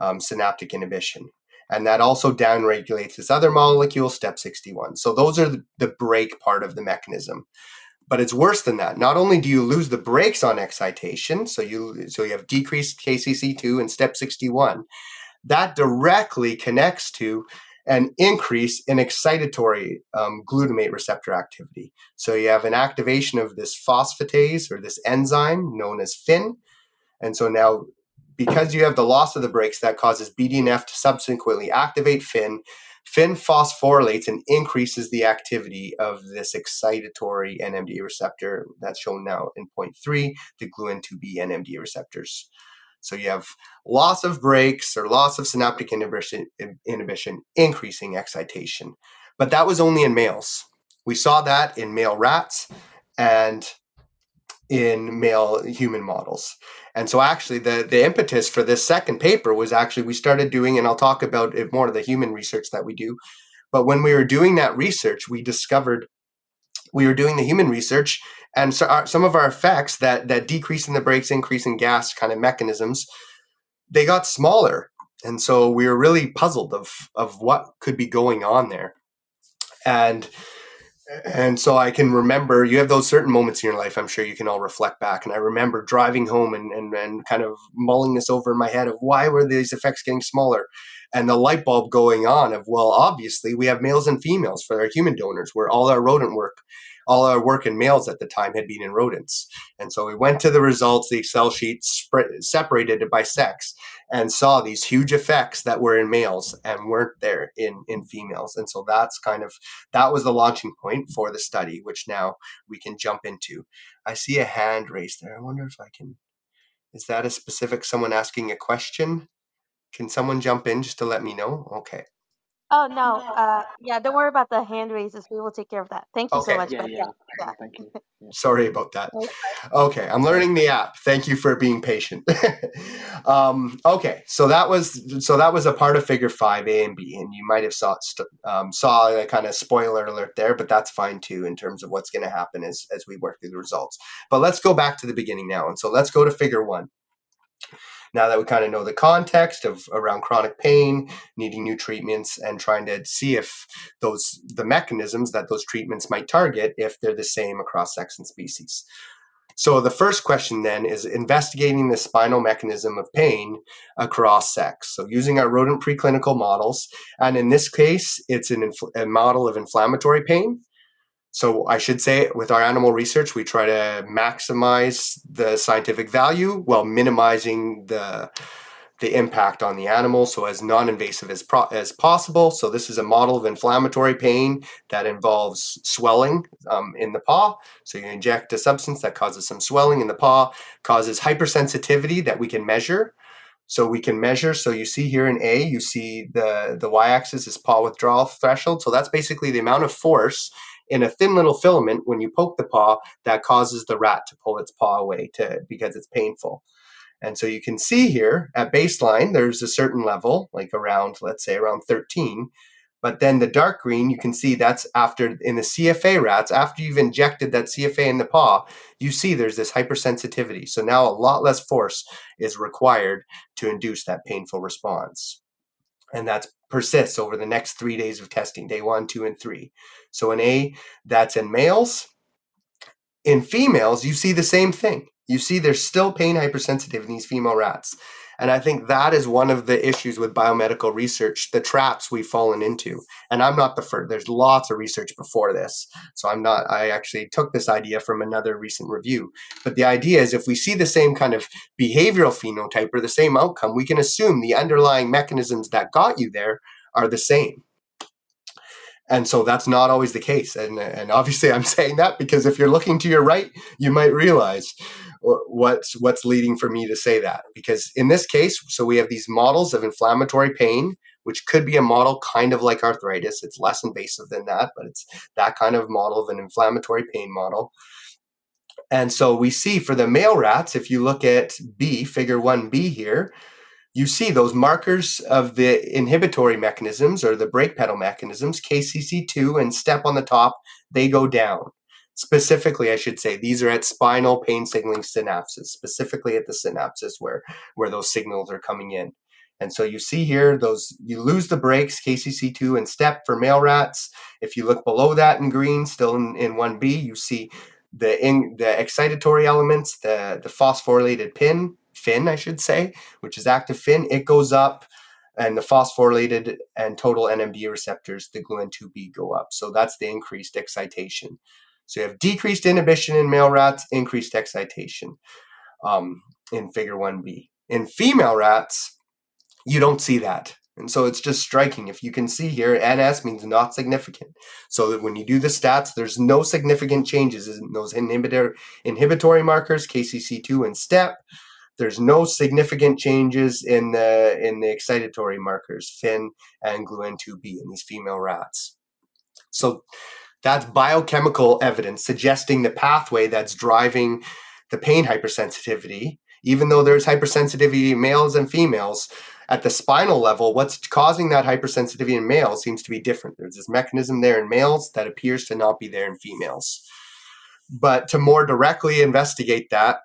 um, synaptic inhibition. And that also downregulates this other molecule, step 61. So those are the, the brake part of the mechanism. But it's worse than that. Not only do you lose the brakes on excitation, so you so you have decreased KCC2 in step 61, that directly connects to an increase in excitatory um, glutamate receptor activity. So you have an activation of this phosphatase or this enzyme known as Fyn. And so now, because you have the loss of the brakes, that causes BDNF to subsequently activate Fyn. Fyn phosphorylates and increases the activity of this excitatory NMDA receptor that's shown now in point three, the gluN2B NMDA receptors. So you have loss of brakes or loss of synaptic inhibition, inhibition increasing excitation. But that was only in males. We saw that in male rats and in male human models. And so actually the, the impetus for this second paper was actually we started doing, and I'll talk about it more of the human research that we do. But when we were doing that research, we discovered we were doing the human research and so our, some of our effects that that decrease in the brakes increase in gas kind of mechanisms they got smaller and so we were really puzzled of of what could be going on there and and so I can remember you have those certain moments in your life. I'm sure you can all reflect back. And I remember driving home and, and, and kind of mulling this over in my head of why were these effects getting smaller? And the light bulb going on of, well, obviously we have males and females for our human donors where all our rodent work all our work in males at the time had been in rodents. And so we went to the results, the Excel sheet separated it by sex and saw these huge effects that were in males and weren't there in, in females. And so that's kind of, that was the launching point for the study, which now we can jump into. I see a hand raised there. I wonder if I can, is that a specific someone asking a question? Can someone jump in just to let me know? Okay. Oh no, uh, yeah, don't worry about the hand raises. We will take care of that. Thank you so much. Yeah, yeah. yeah, yeah. Thank you. [laughs] Yeah. Sorry about that. Okay. Okay, I'm learning the app. Thank you for being patient. [laughs] um, okay, so that was so that was a part of Figure Five A and B, and you might have saw st- um, saw a kind of spoiler alert there, but that's fine too in terms of what's going to happen as as we work through the results. But let's go back to the beginning now, and so let's go to Figure One. Now that we kind of know the context of around chronic pain, needing new treatments, and trying to see if those the mechanisms that those treatments might target if they're the same across sex and species. So the first question then is investigating the spinal mechanism of pain across sex. So using our rodent preclinical models, and in this case, it's an infl- a model of inflammatory pain. So I should say, with our animal research, we try to maximize the scientific value while minimizing the the impact on the animal, so as non-invasive as pro- as possible. So this is a model of inflammatory pain that involves swelling um, in the paw. So you inject a substance that causes some swelling in the paw, causes hypersensitivity that we can measure. So we can measure. So you see here in A, you see the the y-axis is paw withdrawal threshold. So that's basically the amount of force in a thin little filament when you poke the paw that causes the rat to pull its paw away to because it's painful. And so you can see here at baseline, there's a certain level, like around, let's say around 13. But then the dark green, you can see that's after in the CFA rats, after you've injected that CFA in the paw, you see there's this hypersensitivity. So now a lot less force is required to induce that painful response. And that persists over the next three days of testing, day one, two, and three. So in A, that's in males. In females, you see the same thing. You see there's still pain hypersensitive in these female rats. And I think that is one of the issues with biomedical research, the traps we've fallen into. And I'm not the first, there's lots of research before this. So I'm not, I actually took this idea from another recent review. But the idea is if we see the same kind of behavioral phenotype or the same outcome, we can assume the underlying mechanisms that got you there are the same and so that's not always the case and and obviously i'm [laughs] saying that because if you're looking to your right you might realize what's what's leading for me to say that? Because in this case so we have these models of inflammatory pain which could be a model kind of like arthritis. It's less invasive than that but it's that kind of model of an inflammatory pain model. And so we see for the male rats if you look at b figure 1b here you see those markers of the inhibitory mechanisms or the brake pedal mechanisms, KCC2 and STEP on the top, they go down. Specifically i should say these are at spinal pain signaling synapses specifically at the synapses where where those signals are coming in. And so you see here those you lose the brakes kcc2 and step for male rats. If you look below that in green still in, in 1b you see the in the excitatory elements the the phosphorylated pin Fyn i should say which is active Fyn it goes up and the phosphorylated and total nmda receptors the gluN2b go up. So that's the increased excitation so you have decreased inhibition in male rats, increased excitation um, in figure 1b. In female rats, you don't see that. And so it's just striking. If you can see here, NS means not significant. So that when you do the stats, there's no significant changes in those inhibitor, inhibitory markers, KCC2 and STEP. There's no significant changes in the in the excitatory markers, Fyn and GLUN2B in these female rats. So that's biochemical evidence suggesting the pathway that's driving the pain hypersensitivity. Even though there's hypersensitivity in males and females, at the spinal level, what's causing that hypersensitivity in males seems to be different. There's this mechanism there in males that appears to not be there in females. But to more directly investigate that,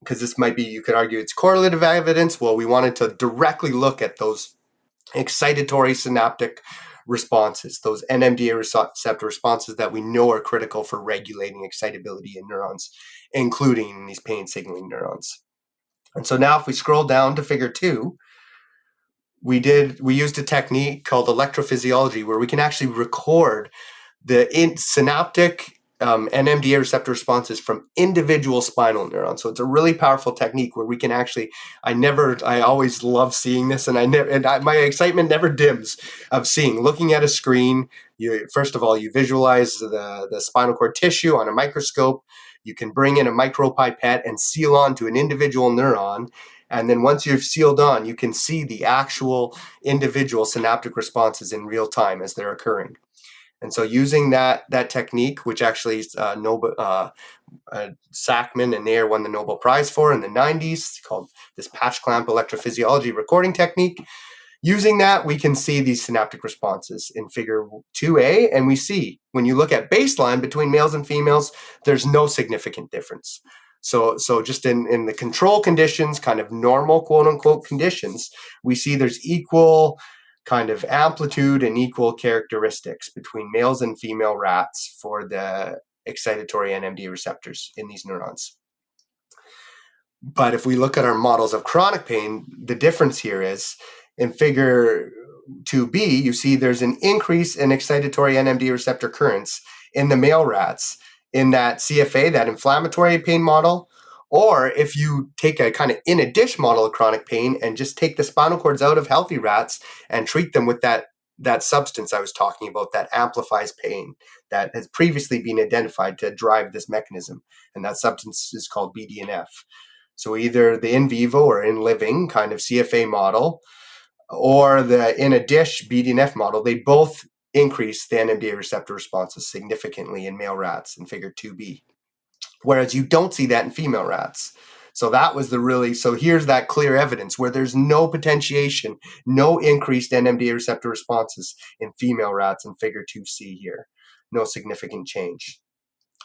because this might be, you could argue it's correlative evidence. Well, we wanted to directly look at those excitatory synaptic responses, those NMDA receptor responses that we know are critical for regulating excitability in neurons, including these pain signaling neurons. And so now if we scroll down to figure two, we did we used a technique called electrophysiology where we can actually record the in, synaptic um, NMDA receptor responses from individual spinal neurons. So it's a really powerful technique where we can actually. I never. I always love seeing this, and I never. And I, my excitement never dims of seeing, looking at a screen. You first of all, you visualize the the spinal cord tissue on a microscope. You can bring in a micropipette and seal on to an individual neuron. And then once you've sealed on, you can see the actual individual synaptic responses in real time as they're occurring. And so using that that technique, which actually uh, Nobel, uh, uh, Sakmann and Neher won the Nobel Prize for in the 90s, called this patch clamp electrophysiology recording technique. Using that, we can see these synaptic responses in figure 2a, and we see when you look at baseline between males and females, there's no significant difference. So, so just in, in the control conditions, kind of normal quote unquote conditions, we see there's equal kind of amplitude and equal characteristics between males and female rats for the excitatory NMDA receptors in these neurons. But if we look at our models of chronic pain, the difference here is in figure 2b, you see there's an increase in excitatory NMDA receptor currents in the male rats in that CFA, that inflammatory pain model, or if you take a kind of in a dish model of chronic pain and just take the spinal cords out of healthy rats and treat them with that that substance I was talking about that amplifies pain that has previously been identified to drive this mechanism, and that substance is called BDNF. So either the in vivo or in living kind of CFA model, or the in a dish BDNF model, they both increase the NMDA receptor responses significantly in male rats in Figure 2b whereas you don't see that in female rats. So that was the really so here's that clear evidence where there's no potentiation, no increased NMDA receptor responses in female rats in figure 2C here. No significant change.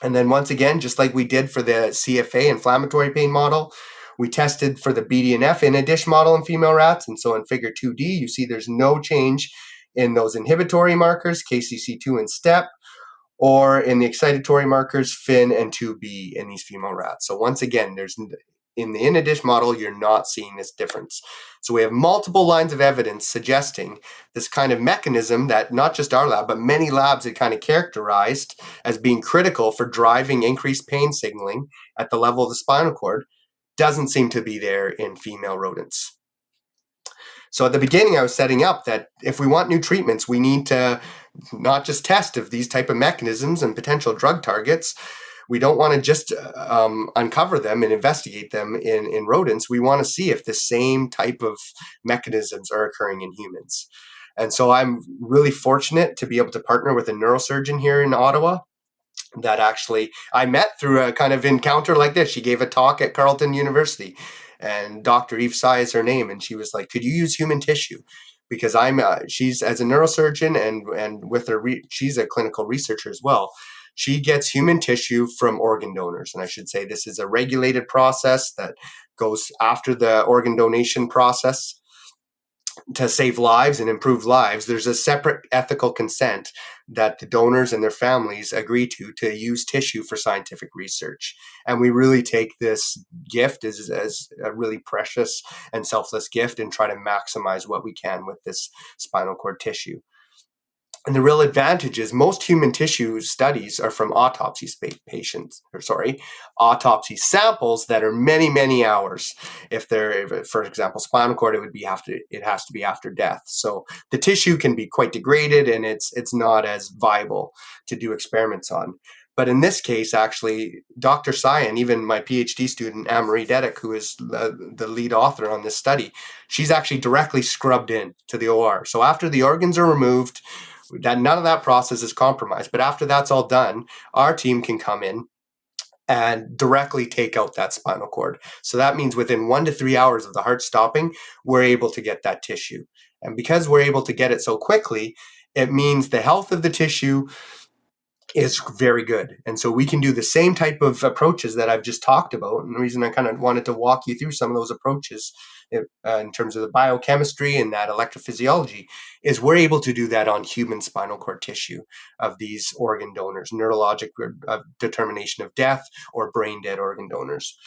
And then once again, just like we did for the CFA inflammatory pain model, we tested for the BDNF in a dish model in female rats. And so in figure 2D, you see there's no change in those inhibitory markers, KCC2 and STEP, or in the excitatory markers, Fyn and 2B in these female rats. So once again, there's in the in a dish model, you're not seeing this difference. So we have multiple lines of evidence suggesting this kind of mechanism that not just our lab, but many labs had kind of characterized as being critical for driving increased pain signaling at the level of the spinal cord doesn't seem to be there in female rodents. So at the beginning, I was setting up that if we want new treatments, we need to not just test of these type of mechanisms and potential drug targets. We don't want to just um, uncover them and investigate them in, in rodents. We want to see if the same type of mechanisms are occurring in humans. And so I'm really fortunate to be able to partner with a neurosurgeon here in Ottawa that actually I met through a kind of encounter like this. She gave a talk at Carleton University and Dr. Eve Tsai is her name, and she was like, "Could you use human tissue?" Because I'm uh, she's as a neurosurgeon and and with her re- she's a clinical researcher as well. She gets human tissue from organ donors. And I should say this is a regulated process that goes after the organ donation process to save lives and improve lives, there's a separate ethical consent that the donors and their families agree to to use tissue for scientific research. And we really take this gift as, as a really precious and selfless gift and try to maximize what we can with this spinal cord tissue. And the real advantage is most human tissue studies are from autopsy patients, or sorry, autopsy samples that are many, many hours. If they're, for example, spinal cord, it would be after it has to be after death. So the tissue can be quite degraded, and it's it's not as viable to do experiments on. But in this case, actually, Dr. Sayan, even my PhD student, Annemarie Dedek, who is the, the lead author on this study, she's actually directly scrubbed in to the OR. So after the organs are removed, that none of that process is compromised. But after that's all done, our team can come in and directly take out that spinal cord. So that means within one to three hours of the heart stopping, we're able to get that tissue. And because we're able to get it so quickly, it means the health of the tissue is very good. And so we can do the same type of approaches that I've just talked about. And the reason I kind of wanted to walk you through some of those approaches uh, in terms of the biochemistry and that electrophysiology is we're able to do that on human spinal cord tissue of these organ donors, neurologic uh, determination of death or brain dead organ donors.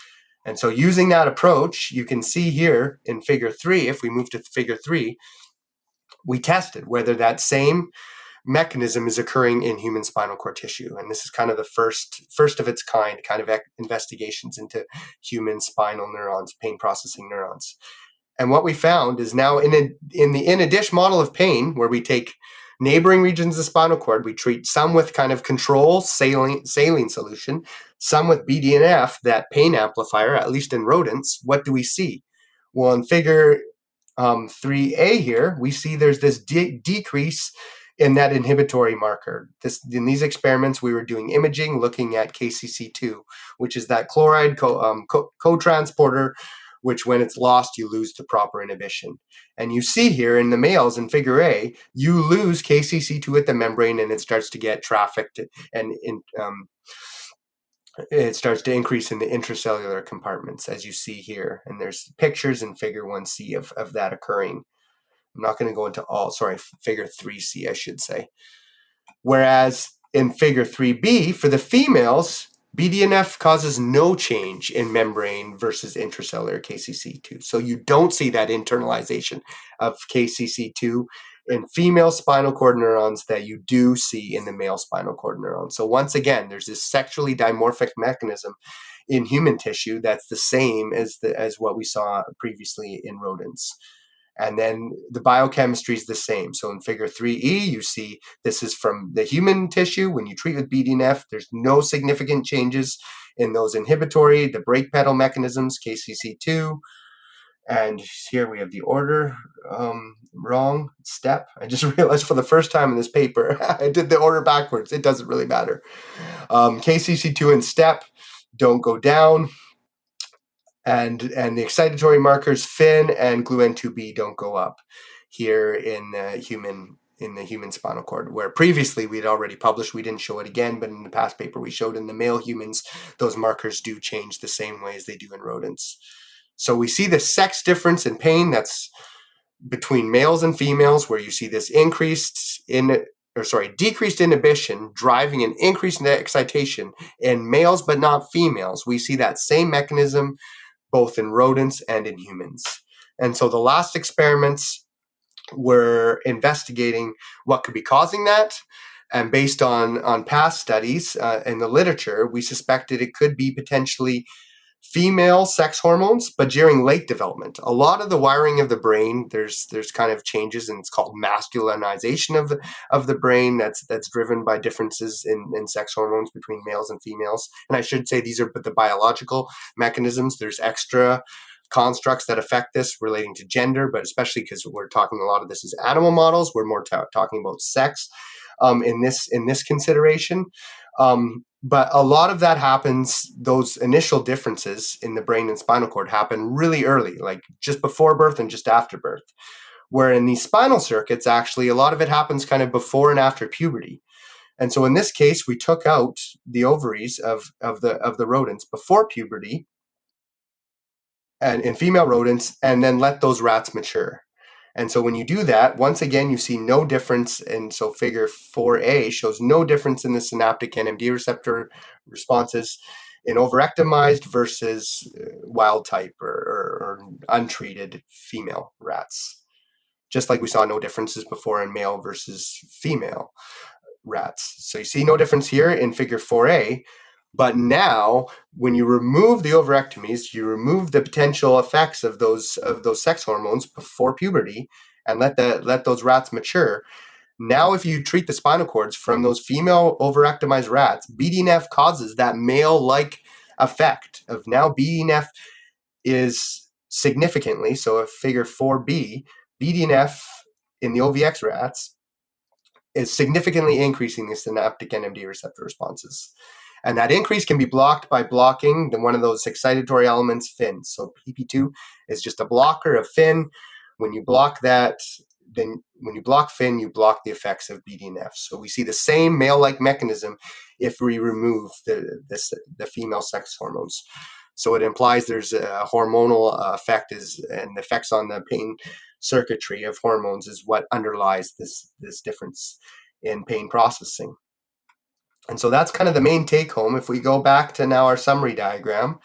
And so using that approach, you can see here in figure three, if we move to figure three, we tested whether that same mechanism is occurring in human spinal cord tissue and this is kind of the first first of its kind kind of investigations into human spinal neurons pain processing neurons. And what we found is now in a, in the in a dish model of pain where we take neighboring regions of the spinal cord we treat some with kind of control saline saline solution some with BDNF that pain amplifier at least in rodents what do we see? Well in figure um, 3a here we see there's this de- decrease in that inhibitory marker. This in these experiments, we were doing imaging, looking at KCC2, which is that chloride co, um, co- transporter which when it's lost, you lose the proper inhibition. And you see here in the males in figure A, you lose KCC2 at the membrane and it starts to get trafficked and in, um, it starts to increase in the intracellular compartments, as you see here. And there's pictures in figure 1C of, of that occurring. I'm not going to go into all, sorry, figure 3C, I should say. Whereas in figure 3B, for the females, BDNF causes no change in membrane versus intracellular KCC2. So you don't see that internalization of KCC2 in female spinal cord neurons that you do see in the male spinal cord neurons. So once again, there's this sexually dimorphic mechanism in human tissue that's the same as the, as what we saw previously in rodents. And then the biochemistry is the same. So in figure 3E, you see this is from the human tissue. When you treat with BDNF, there's no significant changes in those inhibitory, the brake pedal mechanisms, KCC2. And here we have the order um, wrong step. I just [laughs] realized for the first time in this paper, [laughs] I did the order backwards. It doesn't really matter. Um, KCC2 and step don't go down and and the excitatory markers Fyn and gluN2B don't go up here in the human in the human spinal cord where previously we had already published we didn't show it again but in the past paper we showed in the male humans those markers do change the same way as they do in rodents. So we see the sex difference in pain that's between males and females where you see this increased in or sorry decreased inhibition driving an increase in the excitation in males but not females. We see that same mechanism both in rodents and in humans. And so the last experiments were investigating what could be causing that. And based on, on past studies uh, in the literature, we suspected it could be potentially female sex hormones, but during late development. A lot of the wiring of the brain, there's there's kind of changes, and it's called masculinization of the of the brain. That's that's driven by differences in, in sex hormones between males and females. And I should say these are the biological mechanisms. There's extra constructs that affect this relating to gender, but especially because we're talking a lot of this is animal models. We're more t- talking about sex um, in this in this consideration. Um, but a lot of that happens those initial differences in the brain and spinal cord happen really early like just before birth and just after birth where in these spinal circuits actually a lot of it happens kind of before and after puberty And so in this case, we took out the ovaries of, of the of the rodents before puberty and in female rodents and then let those rats mature. And so when you do that, once again, you see no difference. And so figure 4A shows no difference in the synaptic NMD receptor responses in ovariectomized versus uh, wild type or, or, or untreated female rats. Just like we saw no differences before in male versus female rats. So you see no difference here in figure 4A, but now, when you remove the overectomies, you remove the potential effects of those of those sex hormones before puberty, and let the let those rats mature. Now, if you treat the spinal cords from those female ovariectomized rats, BDNF causes that male-like effect of now BDNF is significantly so. If figure 4b, BDNF in the OVX rats is significantly increasing the synaptic NMD receptor responses. And that increase can be blocked by blocking the, one of those excitatory elements, Fyn. So PP2 is just a blocker of Fyn. When you block that, then when you block Fyn, you block the effects of BDNF. So we see the same male-like mechanism if we remove the, the, the female sex hormones. So it implies there's a hormonal uh, effect is and effects on the pain circuitry of hormones is what underlies this this difference in pain processing. And so that's kind of the main take home. If we go back to now our summary diagram,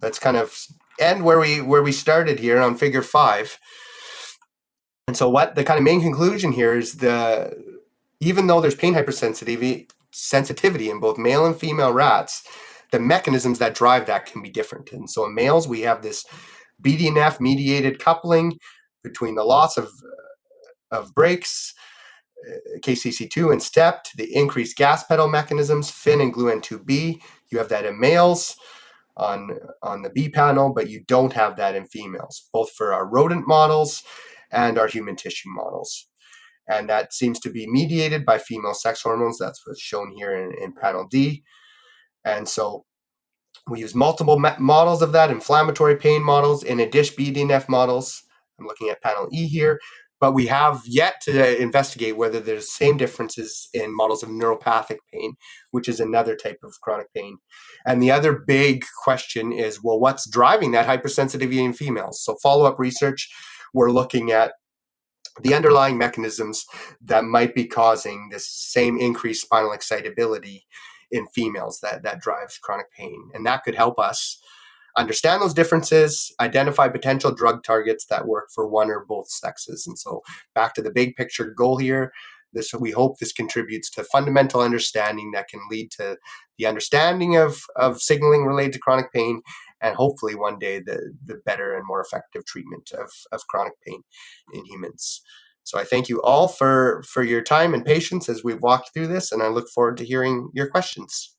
let's kind of end where we where we started here on figure five. And so what the kind of main conclusion here is the even though there's pain hypersensitivity sensitivity in both male and female rats, the mechanisms that drive that can be different. And so in males, we have this BDNF mediated coupling between the loss of of brakes Uh, KCC2 and STEPT, the increased gas pedal mechanisms, Fyn and GLUN2B. You have that in males on, on the B panel, but you don't have that in females, both for our rodent models and our human tissue models. And that seems to be mediated by female sex hormones. That's what's shown here in, in panel D. And so we use multiple models of that, inflammatory pain models, in a dish BDNF models. I'm looking at panel E here but we have yet to uh, investigate whether there's same differences in models of neuropathic pain, which is another type of chronic pain. And the other big question is, well, what's driving that hypersensitivity in females? So follow-up research, we're looking at the underlying mechanisms that might be causing this same increased spinal excitability in females that that drives chronic pain, and that could help us understand those differences, identify potential drug targets that work for one or both sexes. And so, back to the big picture goal here. This, we hope this contributes to fundamental understanding that can lead to the understanding of, of signaling related to chronic pain and hopefully one day the, the better and more effective treatment of, of chronic pain in humans. So I thank you all for, for your time and patience as we've walked through this, and I look forward to hearing your questions.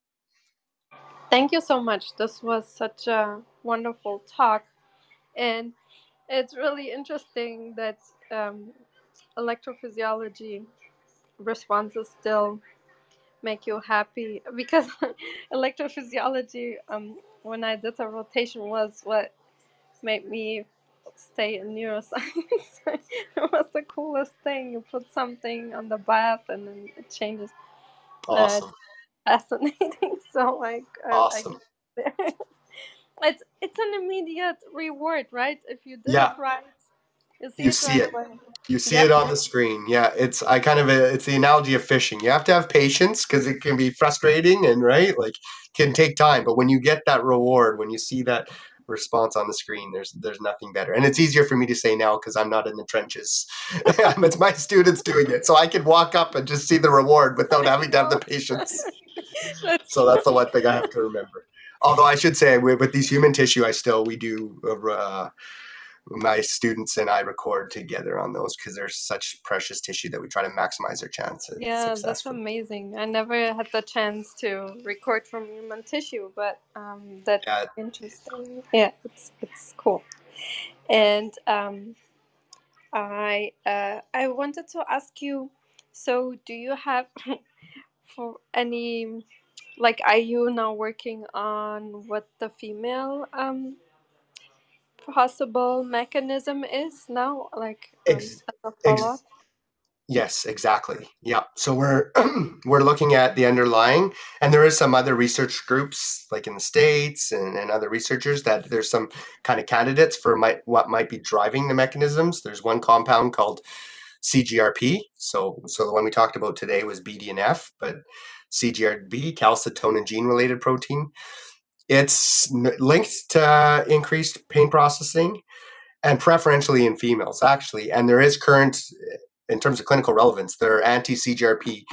Thank you so much. This was such a wonderful talk. And it's really interesting that um, electrophysiology responses still make you happy [laughs] because electrophysiology, um, when I did a rotation, was what made me stay in neuroscience. [laughs] it was the coolest thing. You put something on the bath and then it changes. Awesome. Uh, fascinating. [laughs] So like, uh, awesome. [laughs] it's it's an immediate reward, right? If you do yeah. it right, you see, you it, see right it. You see it on the screen. Yeah, it's I kind of a, it's the analogy of fishing. You have to have patience because it can be frustrating and right like can take time. But when you get that reward, when you see that response on the screen. There's there's nothing better, and it's easier for me to say now because I'm not in the trenches. [laughs] it's my students doing it, so I can walk up and just see the reward without having to have the patience. So that's the one thing I have to remember. Although I should say, with, with these human tissue, I still we do uh, my students and I record together on those because they're such precious tissue that we try to maximize their chances. yeah, that's amazing. I never had the chance to record from human tissue, but um, that's yeah. interesting. Yeah, it's it's cool. And um, I uh, I wanted to ask you. So, do you have for any like are you now working on what the female um possible mechanism is now, like um, ex- ex- Yes, exactly. Yeah. So we're [clears throat] we're looking at the underlying, and there is some other research groups like in the states and, and other researchers that there's some kind of candidates for might what might be driving the mechanisms. There's one compound called CGRP. So so the one we talked about today was BDNF, but CGRP, calcitonin gene related protein. It's linked to increased pain processing and preferentially in females actually and there is current eh, in terms of clinical relevance, there are anti-CGRP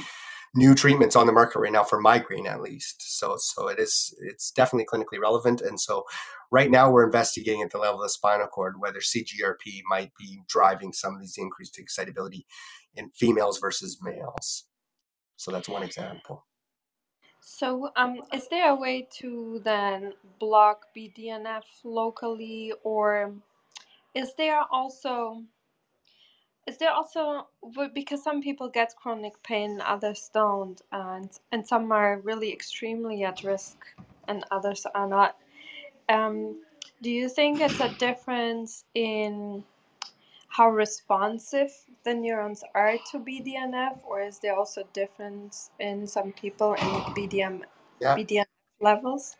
new treatments on the market right now for migraine at least. So so it is it's definitely clinically relevant. And so right now we're investigating at the level of the spinal cord whether CGRP might be driving some of these increased excitability in females versus males. So that's one example. So, um, is there a way to then block BDNF locally, or is there also is there also because some people get chronic pain, others don't, and and some are really extremely at risk, and others are not. Um, do you think it's a difference in how responsive the neurons are to BDNF, or is there also a difference in some people in BDM Yeah. BDNF levels?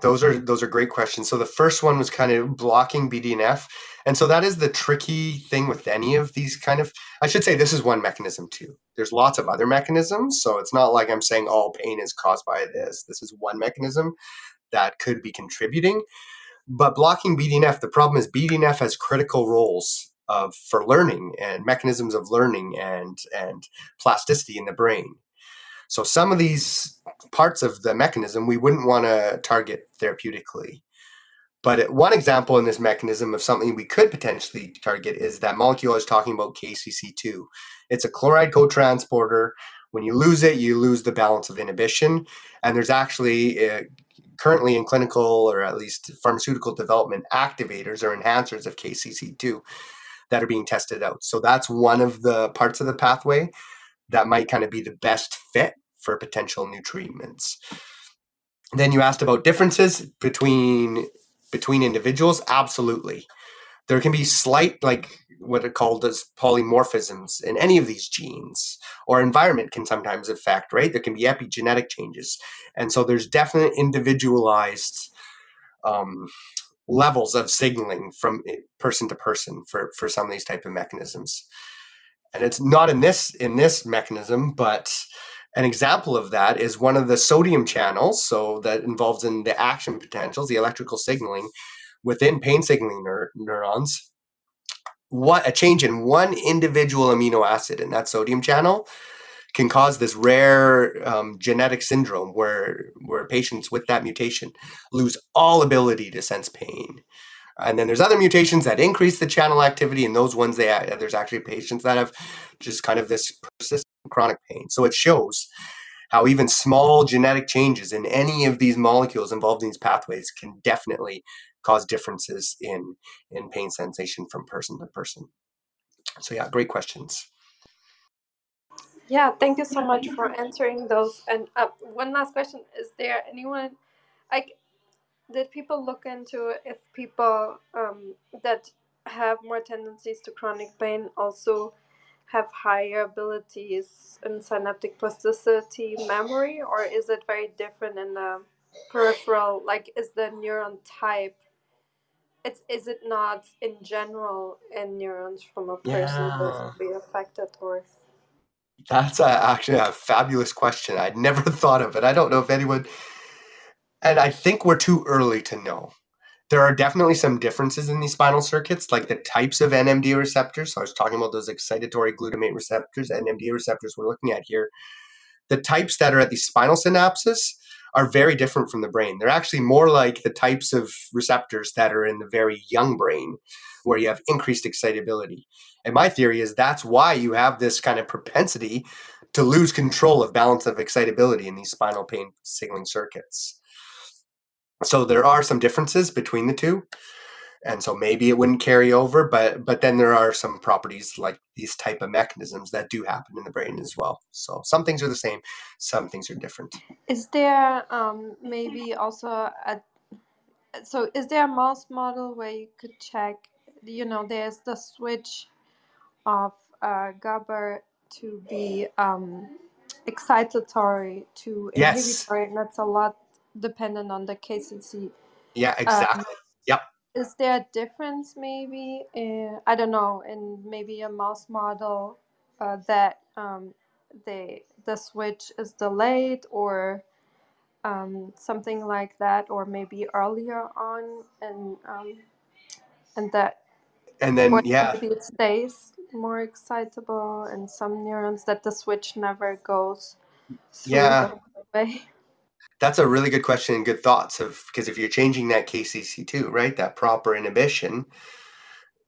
Those are those are great questions. So the first one was kind of blocking BDNF, and so that is the tricky thing with any of these kind of. I should say this is one mechanism too. There's lots of other mechanisms, so it's not like I'm saying all pain is caused by this. This is one mechanism that could be contributing, but blocking BDNF. The problem is BDNF has critical roles of for learning and mechanisms of learning and and plasticity in the brain. So some of these parts of the mechanism we wouldn't want to target therapeutically. But one example in this mechanism of something we could potentially target is that molecule I was talking about, KCC2. It's a chloride cotransporter. When you lose it, you lose the balance of inhibition. And there's actually uh, currently in clinical or at least pharmaceutical development activators or enhancers of KCC2 that are being tested out. So that's one of the parts of the pathway that might kind of be the best fit for potential new treatments. Then you asked about differences between between individuals. Absolutely, there can be slight like what are called as polymorphisms in any of these genes, or environment can sometimes affect. Right, there can be epigenetic changes, and so there's definite individualized um, levels of signaling from person to person for for some of these type of mechanisms and it's not in this in this mechanism but an example of that is one of the sodium channels so that involves in the action potentials the electrical signaling within pain signaling neur- neurons what a change in one individual amino acid in that sodium channel can cause this rare um, genetic syndrome where where patients with that mutation lose all ability to sense pain and then there's other mutations that increase the channel activity, and those ones they there's actually patients that have just kind of this persistent chronic pain. So it shows how even small genetic changes in any of these molecules involved in these pathways can definitely cause differences in in pain sensation from person to person. So yeah, great questions. Yeah, thank you so much for answering those. And uh, one last question: Is there anyone like did people look into if people um, that have more tendencies to chronic pain also have higher abilities in synaptic plasticity memory or is it very different in the peripheral like is the neuron type it's is it not in general in neurons from a person Yeah, be affected or that's a, actually a fabulous question. I'd never [laughs] thought of it. I don't know if anyone, and I think we're too early to know. There are definitely some differences in these spinal circuits, like the types of NMDA receptors. So I was talking about those excitatory glutamate receptors, NMDA receptors we're looking at here. The types that are at the spinal synapses are very different from the brain. They're actually more like the types of receptors that are in the very young brain, where you have increased excitability. And my theory is that's why you have this kind of propensity to lose control of balance of excitability in these spinal pain signaling circuits. So there are some differences between the two. And so maybe it wouldn't carry over, but but then there are some properties like these type of mechanisms that do happen in the brain as well. So some things are the same, some things are different. is there um, maybe also a so is there a mouse model where you could check you know there's the switch of uh, GABA to be um, excitatory to Yes. inhibitory, and that's a lot dependent on the KCC. Yeah, Um, exactly. Yep. Is there a difference maybe in, I don't know, in maybe a mouse model uh, that um, they the switch is delayed or um, something like that, or maybe earlier on, and um, and that And then or yeah, maybe it stays more excitable, and some neurons that the switch never goes yeah. That's a really good question and good thoughts of because if you're changing that KCC2, right, that proper inhibition,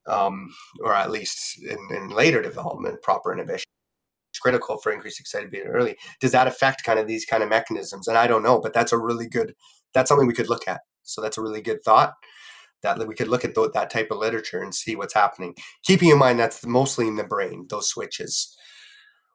um, or at least in, in later development, proper inhibition is critical for increased excitability early. Does that affect kind of these kind of mechanisms? And I don't know, but that's a really good. That's something we could look at. So that's a really good thought that we could look at th- that type of literature and see what's happening. Keeping in mind that's mostly in the brain. Those switches.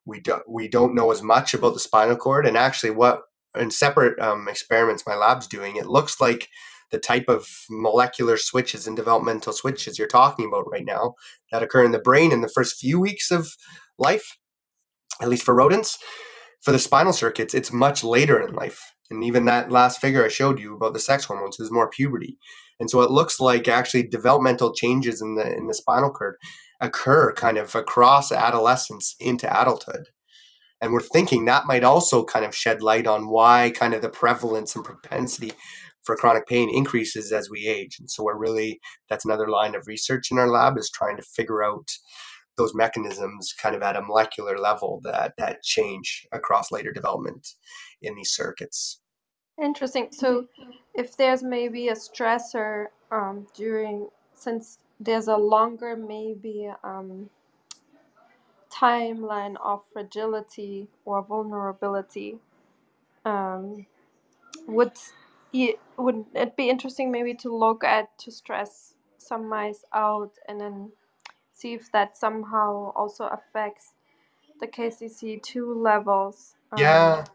We don't we don't know as much about the spinal cord, and actually what in separate um, experiments my lab's doing, it looks like the type of molecular switches and developmental switches you're talking about right now that occur in the brain in the first few weeks of life, at least for rodents. For the spinal circuits, it's much later in life. And even that last figure I showed you about the sex hormones is more puberty. And so it looks like actually developmental changes in the in the spinal cord occur kind of across adolescence into adulthood. And we're thinking that might also kind of shed light on why kind of the prevalence and propensity for chronic pain increases as we age. And so we're really that's another line of research in our lab is trying to figure out those mechanisms kind of at a molecular level that that change across later development in these circuits. Interesting. So, if there's maybe a stressor um, during, since there's a longer maybe um, timeline of fragility or vulnerability, um, would it would it be interesting maybe to look at to stress some mice out and then see if that somehow also affects the KCC2 levels? Um, Yeah,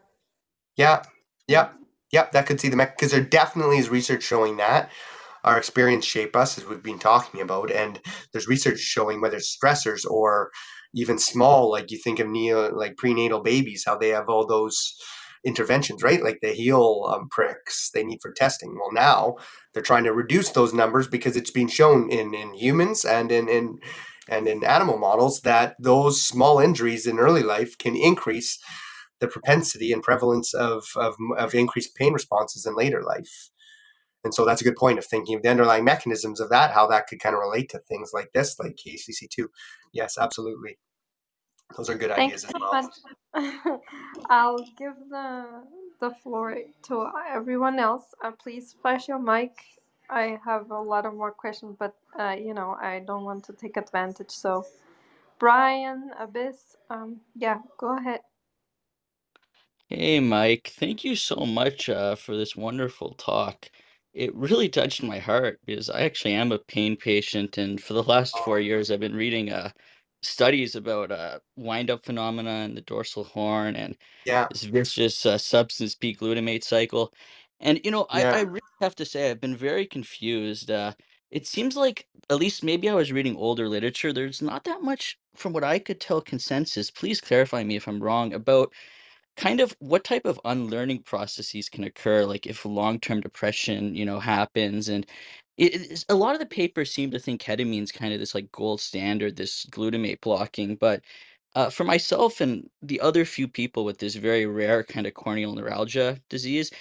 yeah, yep, yep. That could see the because there definitely is research showing that our experience shape us as we've been talking about, and there's research showing whether stressors or even small, like you think of neo, like prenatal babies, how they have all those interventions, right? Like the heel um, pricks they need for testing. Well, now they're trying to reduce those numbers because it's been shown in in humans and in in and in animal models that those small injuries in early life can increase the propensity and prevalence of, of, of increased pain responses in later life. And so that's a good point of thinking of the underlying mechanisms of that, how that could kind of relate to things like this, like KCC2. Yes, absolutely. Those are good Thanks ideas as so well. much. [laughs] I'll give the the floor to everyone else. Uh, please flash your mic. I have a lot of more questions, but uh, you know I don't want to take advantage. So, Brian, Abyss, um, yeah, go ahead. Hey, Mike. Thank you so much uh, for this wonderful talk. It really touched my heart because I actually am a pain patient, and for the last four years, I've been reading uh, studies about uh, wind-up phenomena and the dorsal horn and Yeah, this vicious uh, substance P glutamate cycle. And you know, I, I yeah, really have to say I've been very confused. Uh, it seems like, at least maybe I was reading older literature, there's not that much, from what I could tell, consensus. Please clarify me if I'm wrong about kind of what type of unlearning processes can occur like if long-term depression you know happens and it, it's, a lot of the papers seem to think ketamine's kind of this like gold standard this glutamate blocking but uh, for myself and the other few people with this very rare kind of corneal neuralgia disease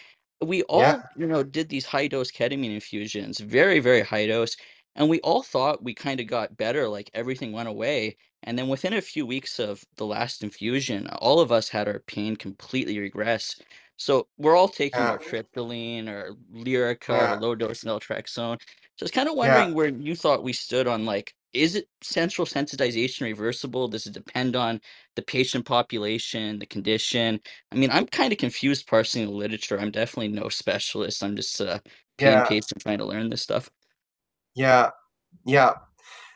we yeah, all you know did these high dose ketamine infusions very very high dose and we all thought we kind of got better like everything went away and then within a few weeks of the last infusion, all of us had our pain completely regress. So we're all taking yeah, nortriptyline or Lyrica or low dose naltrexone. So I was kind of yeah, wondering where you thought we stood on like, is it central sensitization reversible? Does it depend on the patient population, the condition? I mean, I'm kind of confused parsing the literature. I'm definitely no specialist. I'm just a pain yeah, patient trying to learn this stuff. yeah, yeah.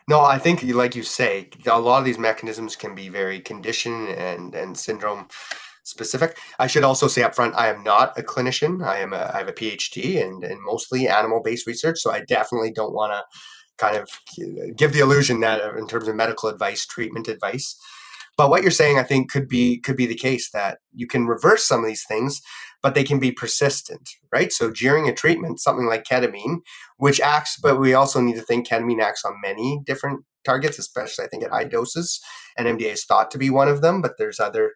No, I think like you say, a lot of these mechanisms can be very condition and and syndrome specific. I should also say up front, I am not a clinician. I am a I have a PhD and and mostly animal based research, so I definitely don't want to kind of give the illusion that uh, in terms of medical advice, treatment advice. But what you're saying, I think, could be could be the case that you can reverse some of these things, but they can be persistent, right? So during a treatment, something like ketamine, which acts, but we also need to think ketamine acts on many different targets, especially I think at high doses, NMDA is thought to be one of them. But there's other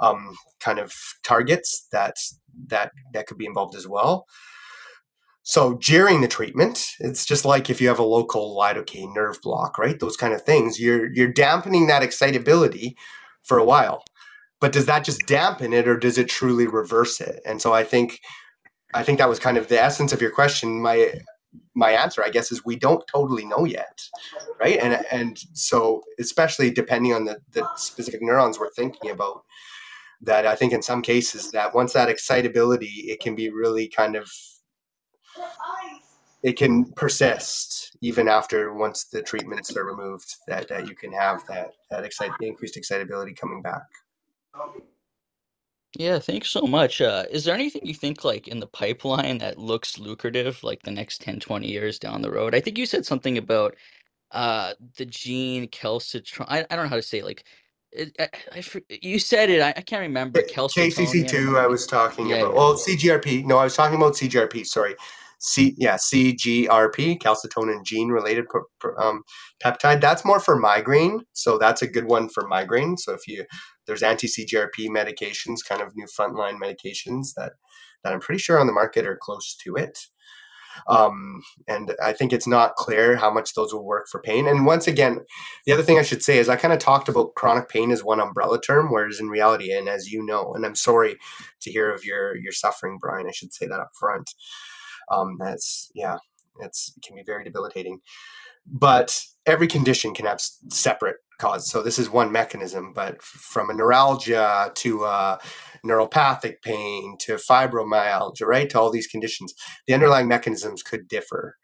um, kind of targets that that that could be involved as well. So during the treatment, it's just like if you have a local lidocaine nerve block, right? Those kind of things. You're you're dampening that excitability for a while. But does that just dampen it or does it truly reverse it? And so I think I think that was kind of the essence of your question. My my answer, I guess, is we don't totally know yet. Right. And and so especially depending on the, the specific neurons we're thinking about, that I think in some cases that once that excitability, it can be really kind of it can persist even after once the treatments are removed that, that you can have that that excite, increased excitability coming back. Yeah thanks so much. Uh, is there anything you think like in the pipeline that looks lucrative like the next 10 20 years down the road? I think you said something about uh the gene calcitron I, I don't know how to say it, like it, I, I, you said it I, I can't remember KCC2 I was talking yeah, about. yeah. well CGRP no I was talking about CGRP sorry C yeah CGRP calcitonin gene related um, peptide. That's more for migraine, so that's a good one for migraine. So if you there's anti CGRP medications, kind of new frontline medications that that I'm pretty sure on the market are close to it. Um, and I think it's not clear how much those will work for pain. And once again, the other thing I should say is I kind of talked about chronic pain as one umbrella term, whereas in reality, and as you know, and I'm sorry to hear of your your suffering, Brian. I should say that up front um, that's yeah it's it can be very debilitating. But every condition can have separate cause so this is one mechanism but from a neuralgia to uh, neuropathic pain to fibromyalgia right to all these conditions the underlying mechanisms could differ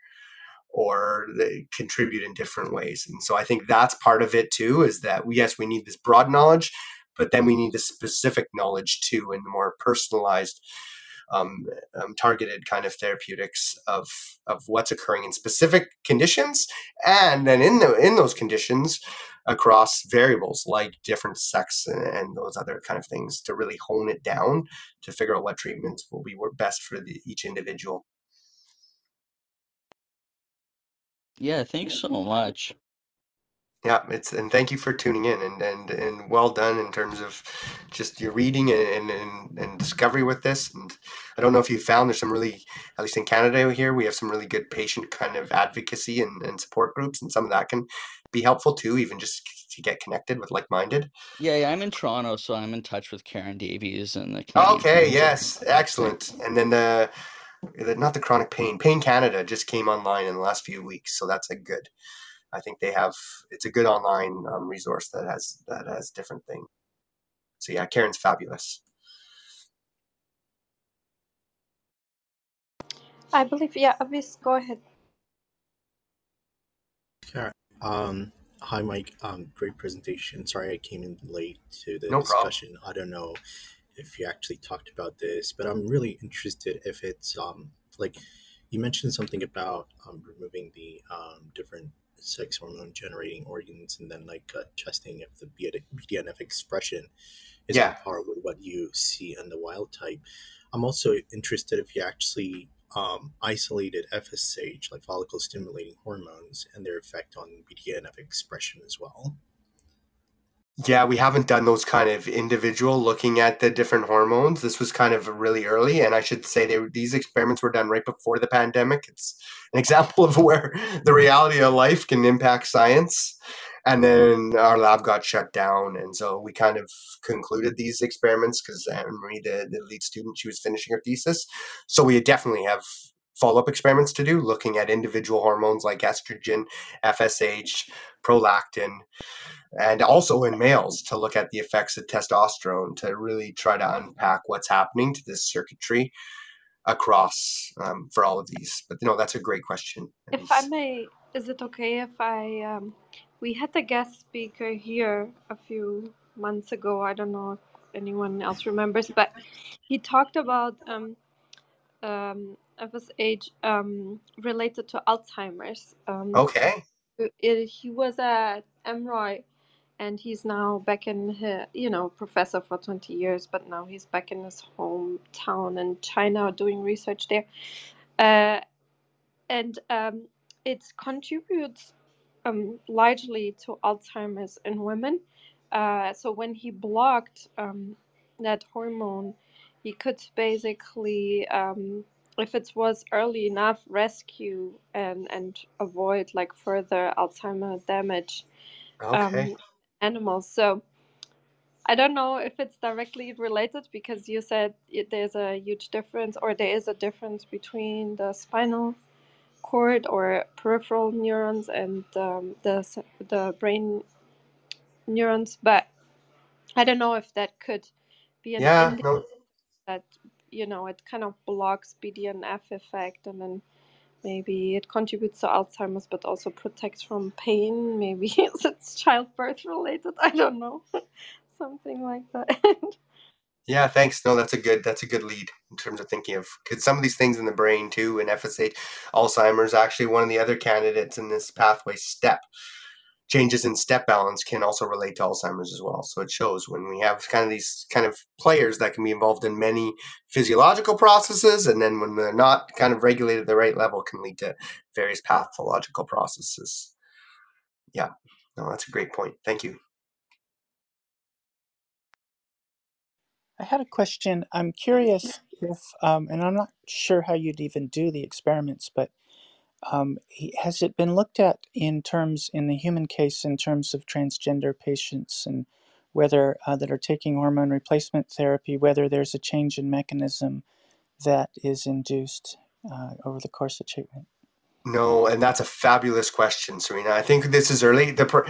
or they contribute in different ways. And so i think that's part of it too is that yes we need this broad knowledge but then we need the specific knowledge too and the more personalized um, um, targeted kind of therapeutics of of what's occurring in specific conditions, and then in the in those conditions across variables like different sex and, and those other kind of things to really hone it down to figure out what treatments will be best for the, each individual. Yeah, thanks so much. Yeah, it's and thank you for tuning in and and and well done in terms of just your reading and and, and discovery with this. And I don't know if you found there's some really, at least in Canada here, we have some really good patient kind of advocacy and, and support groups, and some of that can be helpful too, even just to get connected with like minded. Yeah, yeah, I'm in Toronto, so I'm in touch with Karen Davis and the. Canadian okay. Yes. Excellent. And then the. Not the chronic pain. Pain Canada just came online in the last few weeks, so that's a good I think they have it's a good online um, resource that has that has different things. So yeah, Karen's fabulous. I believe yeah, Avis, go ahead. Yeah. Um, hi, Mike. Um, great presentation. Sorry I came in late to the no discussion. Problem. I don't know if you actually talked about this, but I'm really interested if it's um like you mentioned something about um, removing the um, different sex hormone generating organs and then like uh, testing if the BDNF expression is yeah. on par with what you see in the wild type. I'm also interested if you actually um, isolated FSH, like follicle stimulating hormones, and their effect on BDNF expression as well. Yeah, we haven't done those kind of individual looking at the different hormones. This was kind of really early, and I should say they, these experiments were done right before the pandemic. It's an [laughs] example of where the mm-hmm. reality of life can impact science. And mm-hmm. then our lab got shut down, and so we kind of concluded these experiments because Anne Marie, the, the lead student, she was finishing her thesis. So we definitely have follow up experiments to do, looking at individual hormones like estrogen, FSH, prolactin and also in males to look at the effects of testosterone to really try to unpack what's happening to this circuitry across um, for all of these. But you know, that's a great question. If I may, is it okay if I? Um, we had a guest speaker here a few months ago. I don't know if anyone else remembers, but he talked about um, um, FSH um, related to Alzheimer's. Um, Okay. it, he was at Emory and he's now back in his, you know, professor for 20 years, but now he's back in his hometown in China doing research there. Uh, and um, it contributes um, largely to Alzheimer's in women. Uh, so when he blocked um, that hormone, he could basically, um, if it was early enough, rescue and, and avoid like further Alzheimer damage Okay. um, animals. So I don't know if it's directly related because you said it, there's a huge difference, or there is a difference between the spinal cord or peripheral neurons and um, the the brain neurons, but I don't know if that could be an Yeah. No. that you know it kind of blocks BDNF effect, and then maybe it contributes to Alzheimer's, but also protects from pain. Maybe [laughs] it's childbirth related. I don't know, [laughs] something like that. [laughs] Yeah. Thanks. No, that's a good. That's a good lead in terms of thinking of because some of these things in the brain too, and FSH, Alzheimer's. Actually, one of the other candidates in this pathway, STEP changes in step balance can also relate to Alzheimer's as well. So it shows when we have kind of these kind of players that can be involved in many physiological processes, and then when they're not kind of regulated at the right level, can lead to various pathological processes. Yeah, no, that's a great point. Thank you. I had a question. I'm curious if, um, and I'm not sure how you'd even do the experiments, but um, has it been looked at in terms, in the human case, in terms of transgender patients and whether uh, that are taking hormone replacement therapy, whether there's a change in mechanism that is induced uh, over the course of treatment? No, and that's a fabulous question, Serena. I think this is early. The per,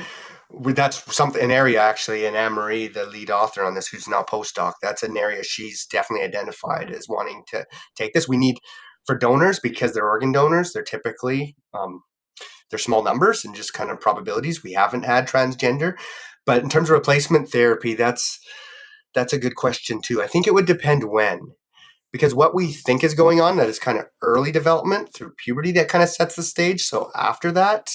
that's something an area actually, and Annemarie, the lead author on this, who's now postdoc. That's an area she's definitely identified as wanting to take this. We need for donors because they're organ donors. They're typically um, they're small numbers and just kind of probabilities. We haven't had transgender, but in terms of replacement therapy, that's that's a good question too. I think it would depend when because what we think is going on that is kind of early development through puberty that kind of sets the stage so after that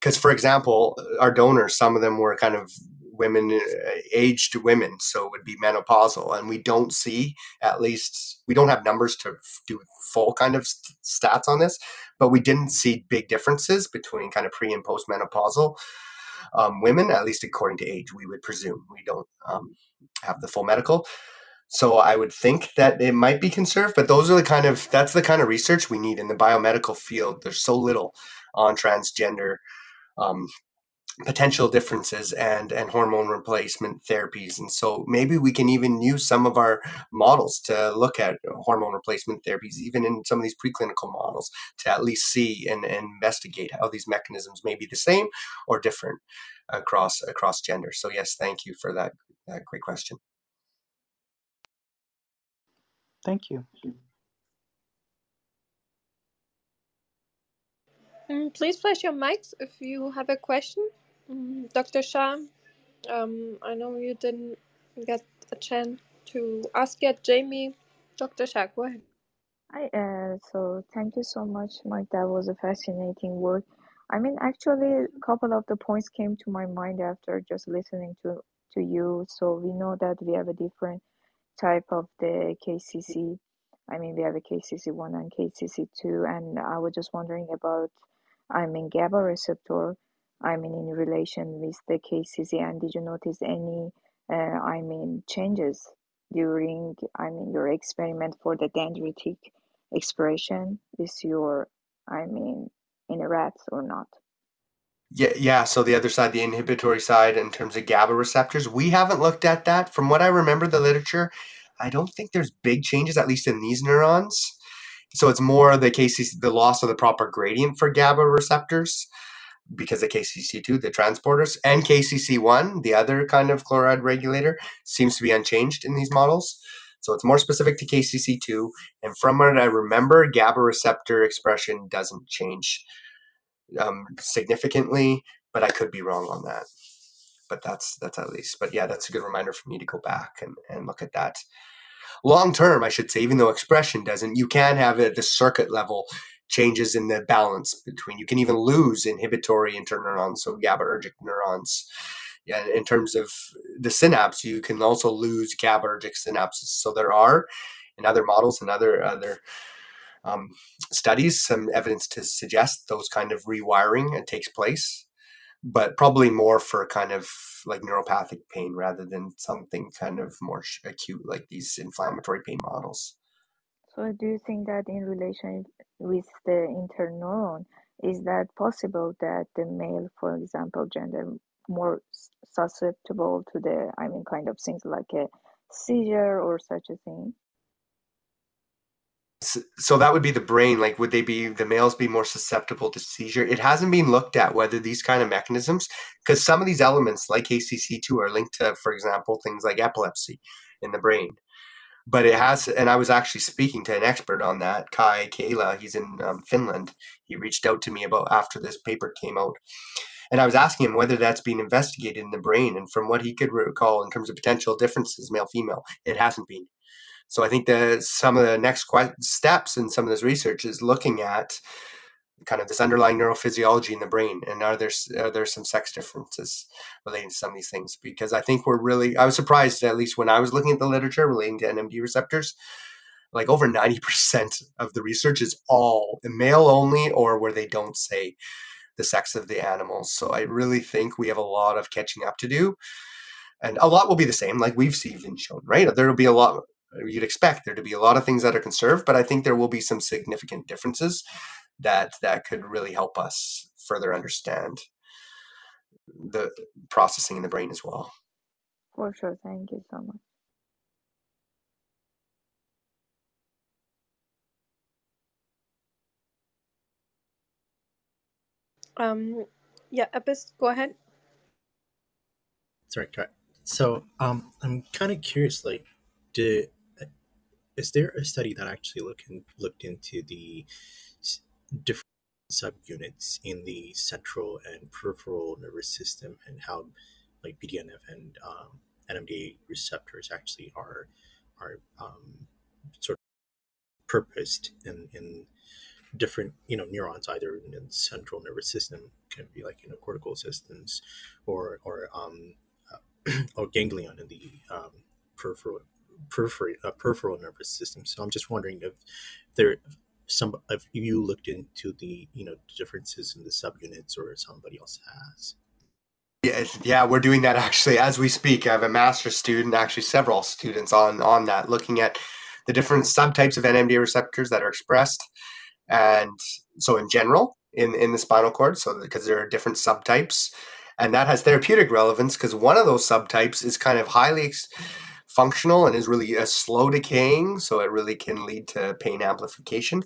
because for example our donors some of them were kind of women uh, aged women so it would be menopausal and we don't see at least we don't have numbers to do full kind of st- stats on this but we didn't see big differences between kind of pre and post menopausal um, women at least according to age we would presume we don't um, have the full medical so I would think that it might be conserved, but those are the kind of that's the kind of research we need in the biomedical field. There's so little on transgender um, potential differences and and hormone replacement therapies, and so maybe we can even use some of our models to look at hormone replacement therapies, even in some of these preclinical models, to at least see and, and investigate how these mechanisms may be the same or different across across gender. So yes, thank you for that, that great question. Thank you. Mm, Please flash your mics if you have a question. Dr. Shah, um, I know you didn't get a chance to ask yet. Jamie, Dr. Shah, go ahead. Hi, uh, so thank you so much, Mike. That was a fascinating work. I mean, actually, a couple of the points came to my mind after just listening to to you. So we know that we have a different type of the KCC. I mean, we have a KCC1 and KCC2, and I was just wondering about, I mean, GABA receptor. I mean, in relation with the KCC, and did you notice any, uh, I mean, changes during, I mean, your experiment for the dendritic expression with your, I mean, in rats or not? Yeah, yeah. So the other side, the inhibitory side, in terms of GABA receptors, we haven't looked at that. From what I remember, the literature, I don't think there's big changes, at least in these neurons. So it's more the KCC, the loss of the proper gradient for GABA receptors, because the KCC2, the transporters, and KCC1, the other kind of chloride regulator, seems to be unchanged in these models. So it's more specific to KCC2, and from what I remember, GABA receptor expression doesn't change um, significantly, but I could be wrong on that. But that's that's at least. But yeah, that's a good reminder for me to go back and, and look at that. long term, I should say, even though expression doesn't, you can have it at the circuit level changes in the balance between. You can even lose inhibitory interneurons, so GABAergic neurons. Yeah, in terms of the synapse, you can also lose GABAergic synapses. So there are in other models and other other um, studies some evidence to suggest those kind of rewiring it takes place but probably more for kind of like neuropathic pain rather than something kind of more acute like these inflammatory pain models. So do you think that in relation with the interneuron, is that possible that the male, for example, gender more susceptible to the, I mean, kind of things like a seizure or such a thing? so that would be the brain like would they be the males be more susceptible to seizure it hasn't been looked at whether these kind of mechanisms because some of these elements like KCC2 are linked to for example things like epilepsy in the brain but it has and i was actually speaking to an expert on that Kai Kaila he's in um, finland. He reached out to me about after this paper came out. And i was asking him whether that's been investigated in the brain and from what he could recall in terms of potential differences male female it hasn't been. So I think that some of the next steps in some of this research is looking at kind of this underlying neurophysiology in the brain and are there are there some sex differences relating to some of these things? Because i think we're really i was surprised at least when i was looking at the literature relating to nmd receptors like over 90% of the research is all male only or where they don't say the sex of the animals. So i really think we have a lot of catching up to do and a lot will be the same like we've seen and shown right? There will be a lot you'd expect there to be a lot of things that are conserved, but I think there will be some significant differences that that could really help us further understand the processing in the brain as well. For sure. Thank you so much. Um, yeah, Epis, go ahead. Sorry, So, um, I'm kind of curious. Like, did is there a study that actually look in, looked into the different subunits in the central and peripheral nervous system and how like BDNF and um, NMDA receptors actually are are um, sort of purposed in, in different you know neurons either in the central nervous system can be like in the cortical systems or or um, uh, [clears throat] or ganglion in the um, peripheral periphery, uh, peripheral nervous system. So I'm just wondering if there some if you looked into the you know differences in the subunits or somebody else has. Yeah, yeah, we're doing that actually as we speak. I have a master's student, actually several students on on that, looking at the different subtypes of NMDA receptors that are expressed, and so in general in in the spinal cord, so because there are different subtypes, and that has therapeutic relevance because one of those subtypes is kind of highly functional and is really a slow decaying, so it really can lead to pain amplification.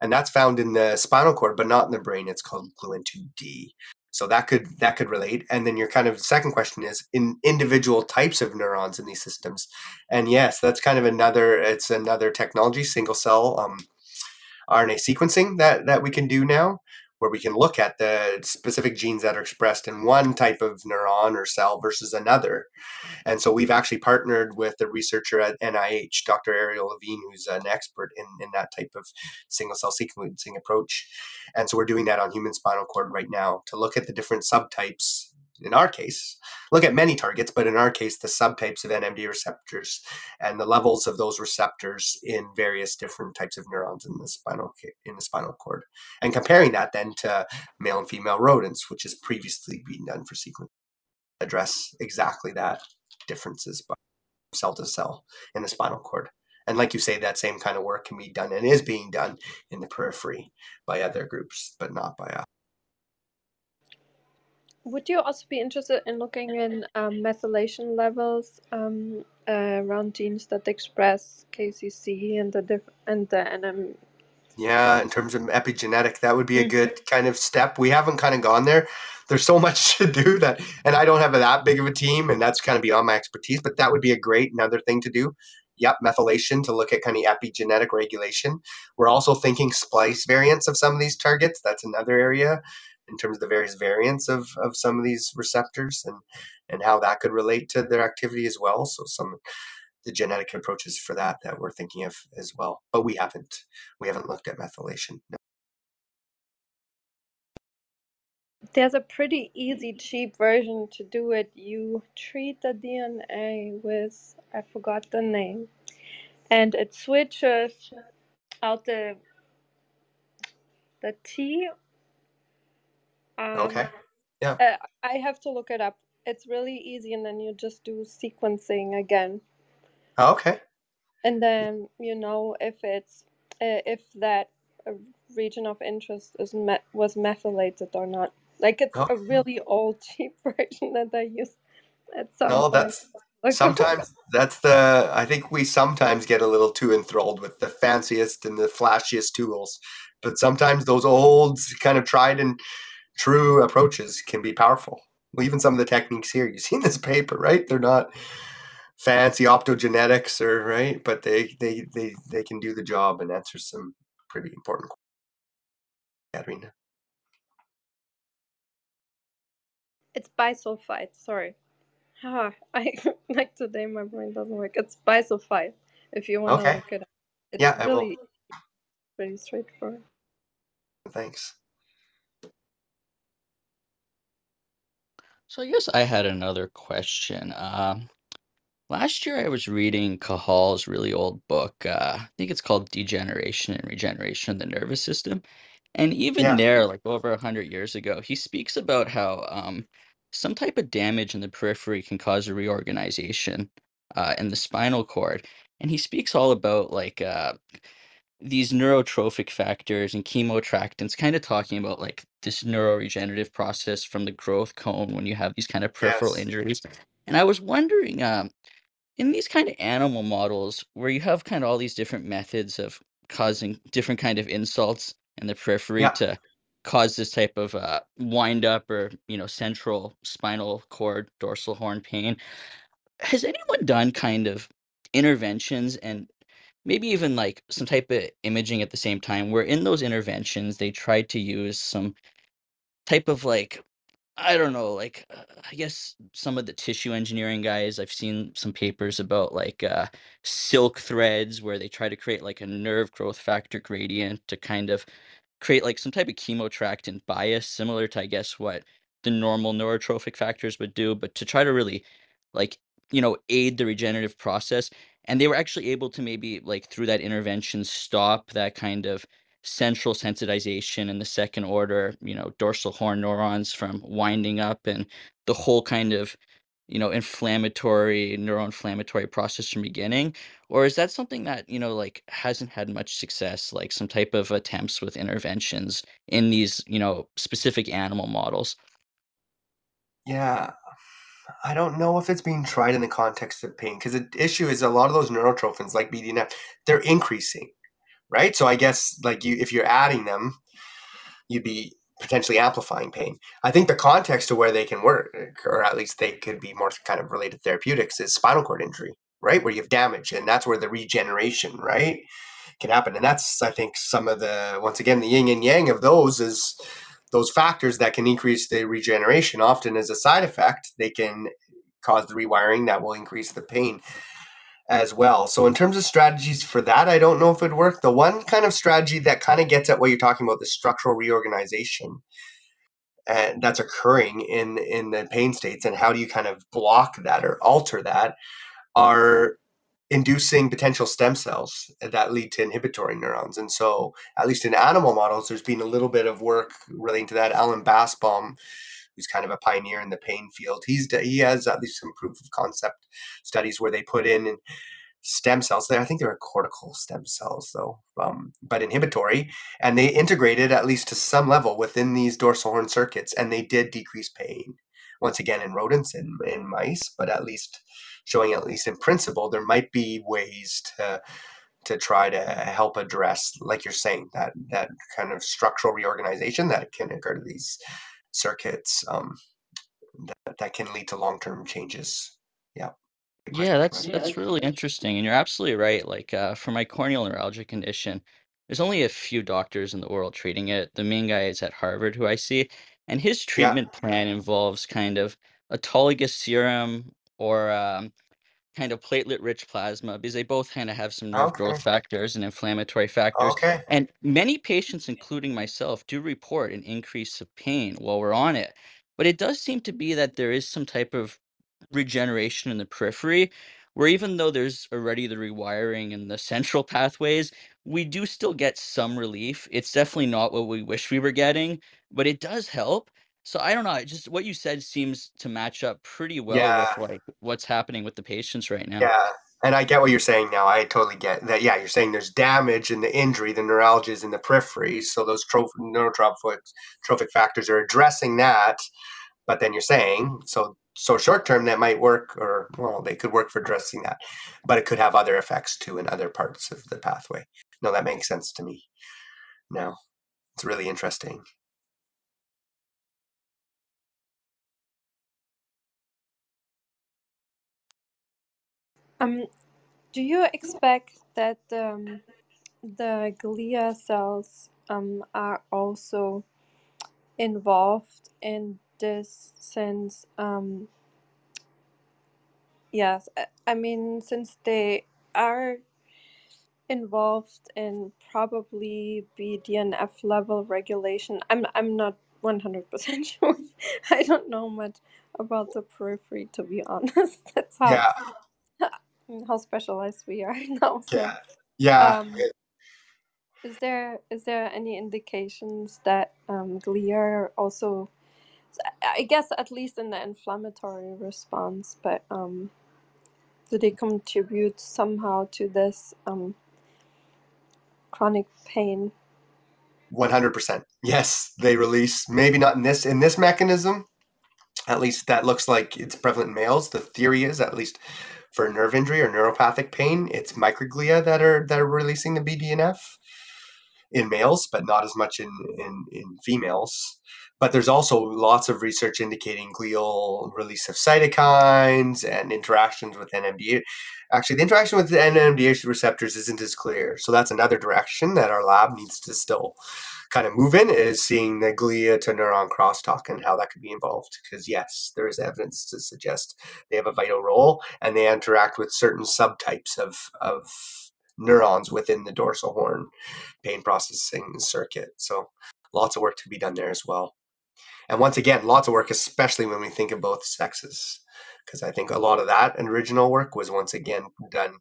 And that's found in the spinal cord, but not in the brain. It's called gluN2D. So that could that could relate. And then your kind of second question is in individual types of neurons in these systems. And yes, that's kind of another it's another technology, single cell um, RNA sequencing that that we can do now where we can look at the specific genes that are expressed in one type of neuron or cell versus another. And so we've actually partnered with a researcher at NIH, Dr. Ariel Levine, who's an expert in, in that type of single cell sequencing approach. And so we're doing that on human spinal cord right now to look at the different subtypes in our case, look at many targets, but in our case, the subtypes of NMD receptors and the levels of those receptors in various different types of neurons in the spinal in the spinal cord, and comparing that then to male and female rodents, which has previously been done for sequence, address exactly that differences by cell to cell in the spinal cord. And like you say, that same kind of work can be done and is being done in the periphery by other groups, but not by us. Would you also be interested in looking in um, methylation levels um, uh, around genes that express KCC and the diff- and the NM? Yeah, in terms of epigenetic, that would be a mm-hmm. good kind of step. We haven't kind of gone there. There's so [laughs] much to do that, and I don't have that big of a team, and that's kind of beyond my expertise. But that would be a great another thing to do. Yep, methylation to look at kind of epigenetic regulation. We're also thinking splice variants of some of these targets. That's another area in terms of the various variants of, of some of these receptors and and how that could relate to their activity as well. So some the genetic approaches for that that we're thinking of as well. But we haven't we haven't looked at methylation. No. There's a pretty easy, cheap version to do it. You treat the DNA with, I forgot the name, and it switches out the the T. Um, Okay. Yeah. uh, I have to look it up. It's really easy, and then you just do sequencing again, Oh, okay. and then you know if it's uh, if that uh, region of interest is met was methylated or not. Like it's Oh. a really old, [laughs] cheap version that I used at some No, that's sometimes that's the I think we sometimes get a little too enthralled with the fanciest and the flashiest tools. But sometimes those old kind of tried and true approaches can be powerful. Well, even some of the techniques here, you see in this paper, right? They're not fancy optogenetics or right, but they they they they can do the job and answer some pretty important questions. Katerina. It's bisulfite. Sorry. Ah, I [laughs] like today my brain doesn't work. It's bisulfite. If you want to Okay. look it up, it's Yeah, I will. really pretty straightforward. Thanks. So I guess I had another question. Um, last year I was reading Cajal's really old book. Uh, I think it's called Degeneration and Regeneration of the Nervous System. And even Yeah. there, like over a hundred years ago, he speaks about how um, some type of damage in the periphery can cause a reorganization uh, in the spinal cord. And he speaks all about like uh, these neurotrophic factors and chemoattractants, kind of talking about like this neuroregenerative process from the growth cone when you have these kind of peripheral Yes. injuries. And I was wondering, um, in these kind of animal models where you have kind of all these different methods of causing different kind of insults in the periphery Yeah. to cause this type of uh, wind up or you know central spinal cord dorsal horn pain has anyone done kind of interventions and maybe even like some type of imaging at the same time where in those interventions they tried to use some type of like I don't know, like uh, I guess some of the tissue engineering guys, I've seen some papers about like uh, silk threads where they try to create like a nerve growth factor gradient to kind of create like some type of chemoattractant bias, similar to I guess what the normal neurotrophic factors would do, but to try to really like you know aid the regenerative process. And they were actually able to maybe like through that intervention stop that kind of central sensitization and the second order, you know, dorsal horn neurons from winding up and the whole kind of, you know, inflammatory, neuroinflammatory process from beginning? Or is that something that, you know, like hasn't had much success, like some type of attempts with interventions in these, you know, specific animal models? Yeah. I don't know if it's being tried in the context of pain because the issue is a lot of those neurotrophins like BDNF, they're increasing, right? So I guess like you if you're adding them, you'd be potentially amplifying pain. I think the context of where they can work, or at least they could be more kind of related therapeutics, is spinal cord injury, right? Where you have damage, and that's where the regeneration, right, can happen. And that's I think some of the once again the yin and yang of those is those factors that can increase the regeneration. Often as a side effect, they can cause the rewiring that will increase the pain as well. So in terms of strategies for that, I don't know if it would work. The one kind of strategy that kind of gets at what you're talking about, the structural reorganization and that's occurring in in the pain states and how do you kind of block that or alter that are inducing potential stem cells that lead to inhibitory neurons. And so, at least in animal models, there's been a little bit of work relating to that. Allan Basbaum, who's kind of a pioneer in the pain field, he's he has at least some proof of concept studies where they put in stem cells. There, I think they are cortical stem cells, though, um, but inhibitory, and they integrated at least to some level within these dorsal horn circuits, and they did decrease pain. Once again, in rodents and in mice, but at least showing at least in principle there might be ways to to try to help address like you're saying that that kind of structural reorganization that can occur to these circuits um, that, that can lead to long-term changes yeah Yeah, that's that's really interesting, and you're absolutely right. Like uh, for my corneal neuralgia condition, there's only a few doctors in the world treating it. The main guy is at Harvard, who I see, and his yeah treatment plan involves kind of autologous serum or um, kind of platelet rich plasma because they both kind of have some nerve Okay. growth factors and inflammatory factors. Okay. And many patients, including myself, do report an increase of pain while we're on it. But it does seem to be that there is some type of regeneration in the periphery, where even though there's already the rewiring and the central pathways, we do still get some relief. It's definitely not what we wish we were getting, but it does help. So I don't know. Just what you said seems to match up pretty well Yeah. with like what's happening with the patients right now. Yeah. And I get what you're saying now. I totally get that. Yeah, you're saying there's damage in the injury, the neuralgia is in the periphery. So those troph- neurotrophic trophic factors are addressing that. But then you're saying, so so short term that might work, or well, they could work for addressing that, but it could have other effects too in other parts of the pathway. No, that makes sense to me. Now, it's really interesting. Um, do you expect that um, the glia cells um, are also involved in this since um, yes, I, I mean since they are involved in probably BDNF level regulation. I'm I'm not 100% [laughs] sure. I don't know much about the periphery to be honest. [laughs] That's how Yeah, [laughs] how specialized we are now. So yeah, yeah. um is there is there any indications that um glia are also I guess at least in the inflammatory response, but um do they contribute somehow to this um chronic pain? One hundred percent. Yes, they release. Maybe not in this in this mechanism. At least that looks like it's prevalent in males. The theory is, at least for nerve injury or neuropathic pain, it's microglia that are that are releasing the BDNF in males, but not as much in in, in females. But there's also lots of research indicating glial release of cytokines and interactions with NMDA. Actually, the interaction with the NMDA receptors isn't as clear. So that's another direction that our lab needs to still kind of move in is seeing the glia to neuron crosstalk and how that could be involved. Because yes, there is evidence to suggest they have a vital role and they interact with certain subtypes of of neurons within the dorsal horn pain processing circuit. So lots of work to be done there as well. And once again, lots of work, especially when we think of both sexes, because I think a lot of that original work was once again done.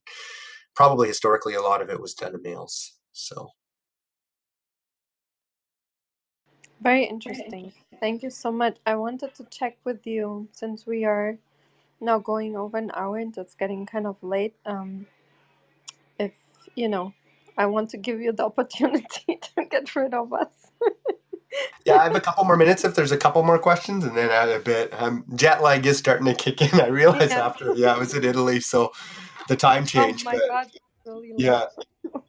Probably historically, a lot of it was done in males. So Very interesting. Thank you so much. I wanted to check with you since we are now going over an hour and it's getting kind of late. Um, if you know, I want to give you the [laughs] opportunity to get rid of us. [laughs] yeah, I have a couple more minutes if there's a couple more questions, and then add a bit. Um, jet lag is starting to kick in. I realized Yeah. after, yeah, I was in Italy, so the time change. Oh my but God, really yeah,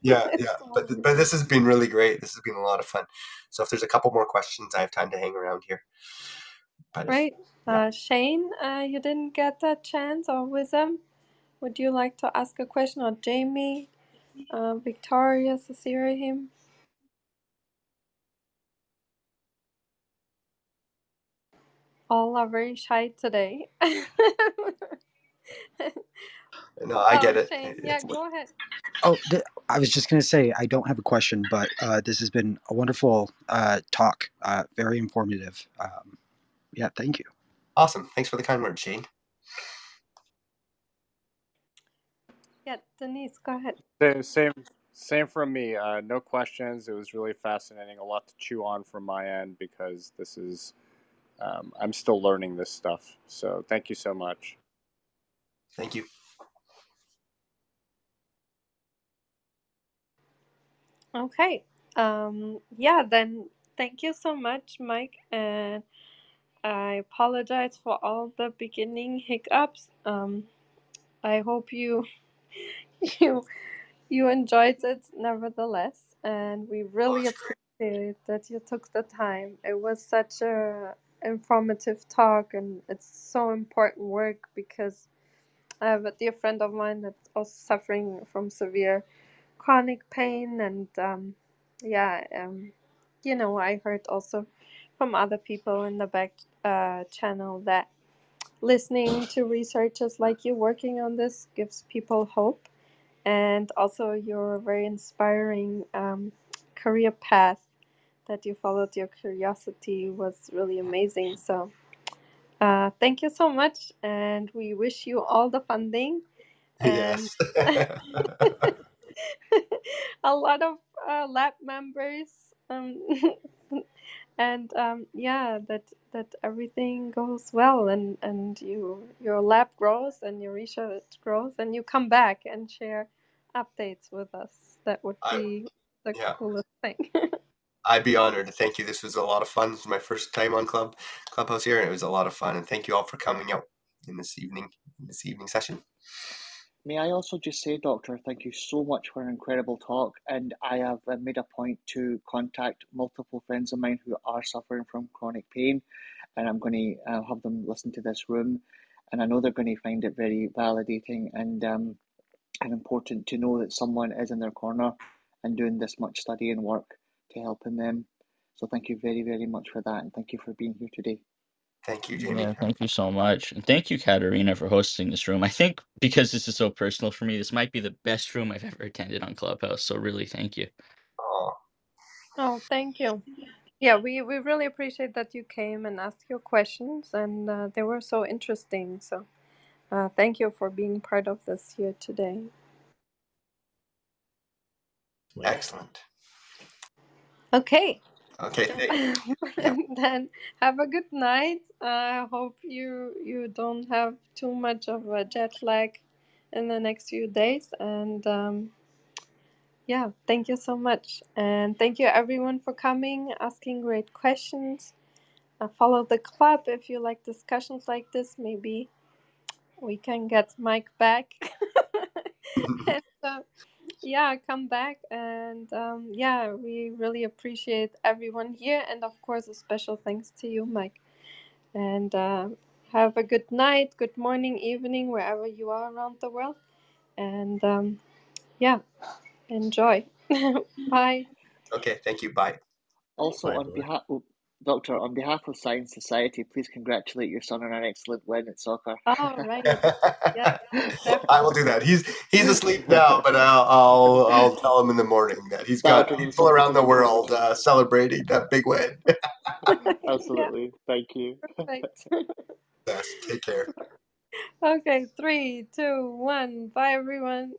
yeah, [laughs] yeah. But but this has been really great. This has been a lot of fun. So if there's a couple more questions, I have time to hang around here. But if, Right. yeah. Uh, Shane, uh, you didn't get that chance or Wisdom? Would you like to ask a question? Or Jamie, uh, Victoria, Cecilia, him? All are very shy today. [laughs] No, I get Oh, it. Shane, yeah, It's go ahead. Oh, th- I was just going to say, I don't have a question, but uh, this has been a wonderful uh, talk. Uh, very informative. Um, yeah, thank you. awesome. Thanks for the kind words, Shane. Yeah, Denise, go ahead. Sa- Same, same from me. Uh, no questions. It was really fascinating. A lot to chew on from my end because this is, um, I'm still learning this stuff. So thank you so much. Thank you. Okay. Um, yeah, then thank you so much, Mike. And I apologize for all the beginning hiccups. Um, I hope you [laughs] you you enjoyed it nevertheless, and we really appreciate that you took the time. It was such a informative talk, and it's so important work because I have a dear friend of mine that's also suffering from severe chronic pain, and um, yeah, um, you know, I heard also from other people in the back uh, channel that listening to researchers like you working on this gives people hope. And also, your very inspiring um, career path that you followed your curiosity was really amazing. So, uh, thank you so much. And we wish you all the funding and Yes. [laughs] a lot of uh, lab members um, [laughs] and um, yeah that that everything goes well and and you your lab grows and your research grows and you come back and share updates with us that would I be the yeah. coolest thing [laughs] I'd be honored. Thank you. This was a lot of fun. This is my first time on Club Clubhouse here, and it was a lot of fun. And thank you all for coming out in this evening, in this evening session. May I also just say, Doctor, thank you so much for an incredible talk. And I have uh, made a point to contact multiple friends of mine who are suffering from chronic pain, and I'm going to uh, have them listen to this room. And I know they're going to find it very validating and um, and important to know that someone is in their corner and doing this much study and work to helping them. So thank you very, very much for that, and thank you for being here today. Thank you, Jamie. Yeah, thank you so much. And thank you, Katarina, for hosting this room. I think because this is so personal for me, this might be the best room I've ever attended on Clubhouse. So really thank you. Oh, oh thank you yeah we we really appreciate that you came and asked your questions and uh, they were so interesting so uh, thank you for being part of this here today excellent. Okay Okay. [laughs] Then have a good night. I hope you you don't have too much of a jet lag in the next few days. And um, yeah, thank you so much. And thank you everyone for coming, asking great questions. Uh, follow the club if you like discussions like this. Maybe we can get Mike back. [laughs] [laughs] and, uh, yeah, come back. And um, yeah, we really appreciate everyone here. And of course, a special thanks to you, Mike. And uh, have a good night, good morning, evening, wherever you are around the world. And um, yeah, enjoy. [laughs] Bye. Okay. Thank you. Bye. Also, bye, on behalf, oh, Doctor, on behalf of Science Society, please congratulate your son on an excellent win at soccer. All right. [laughs] Yeah, I will do that. He's he's asleep now, but I'll I'll, I'll tell him in the morning that he's That'll got people around the world uh, celebrating that big win. yeah, [laughs] [laughs] Absolutely. Thank you. perfect. yes. Take care. okay, three, two, one. Bye, everyone.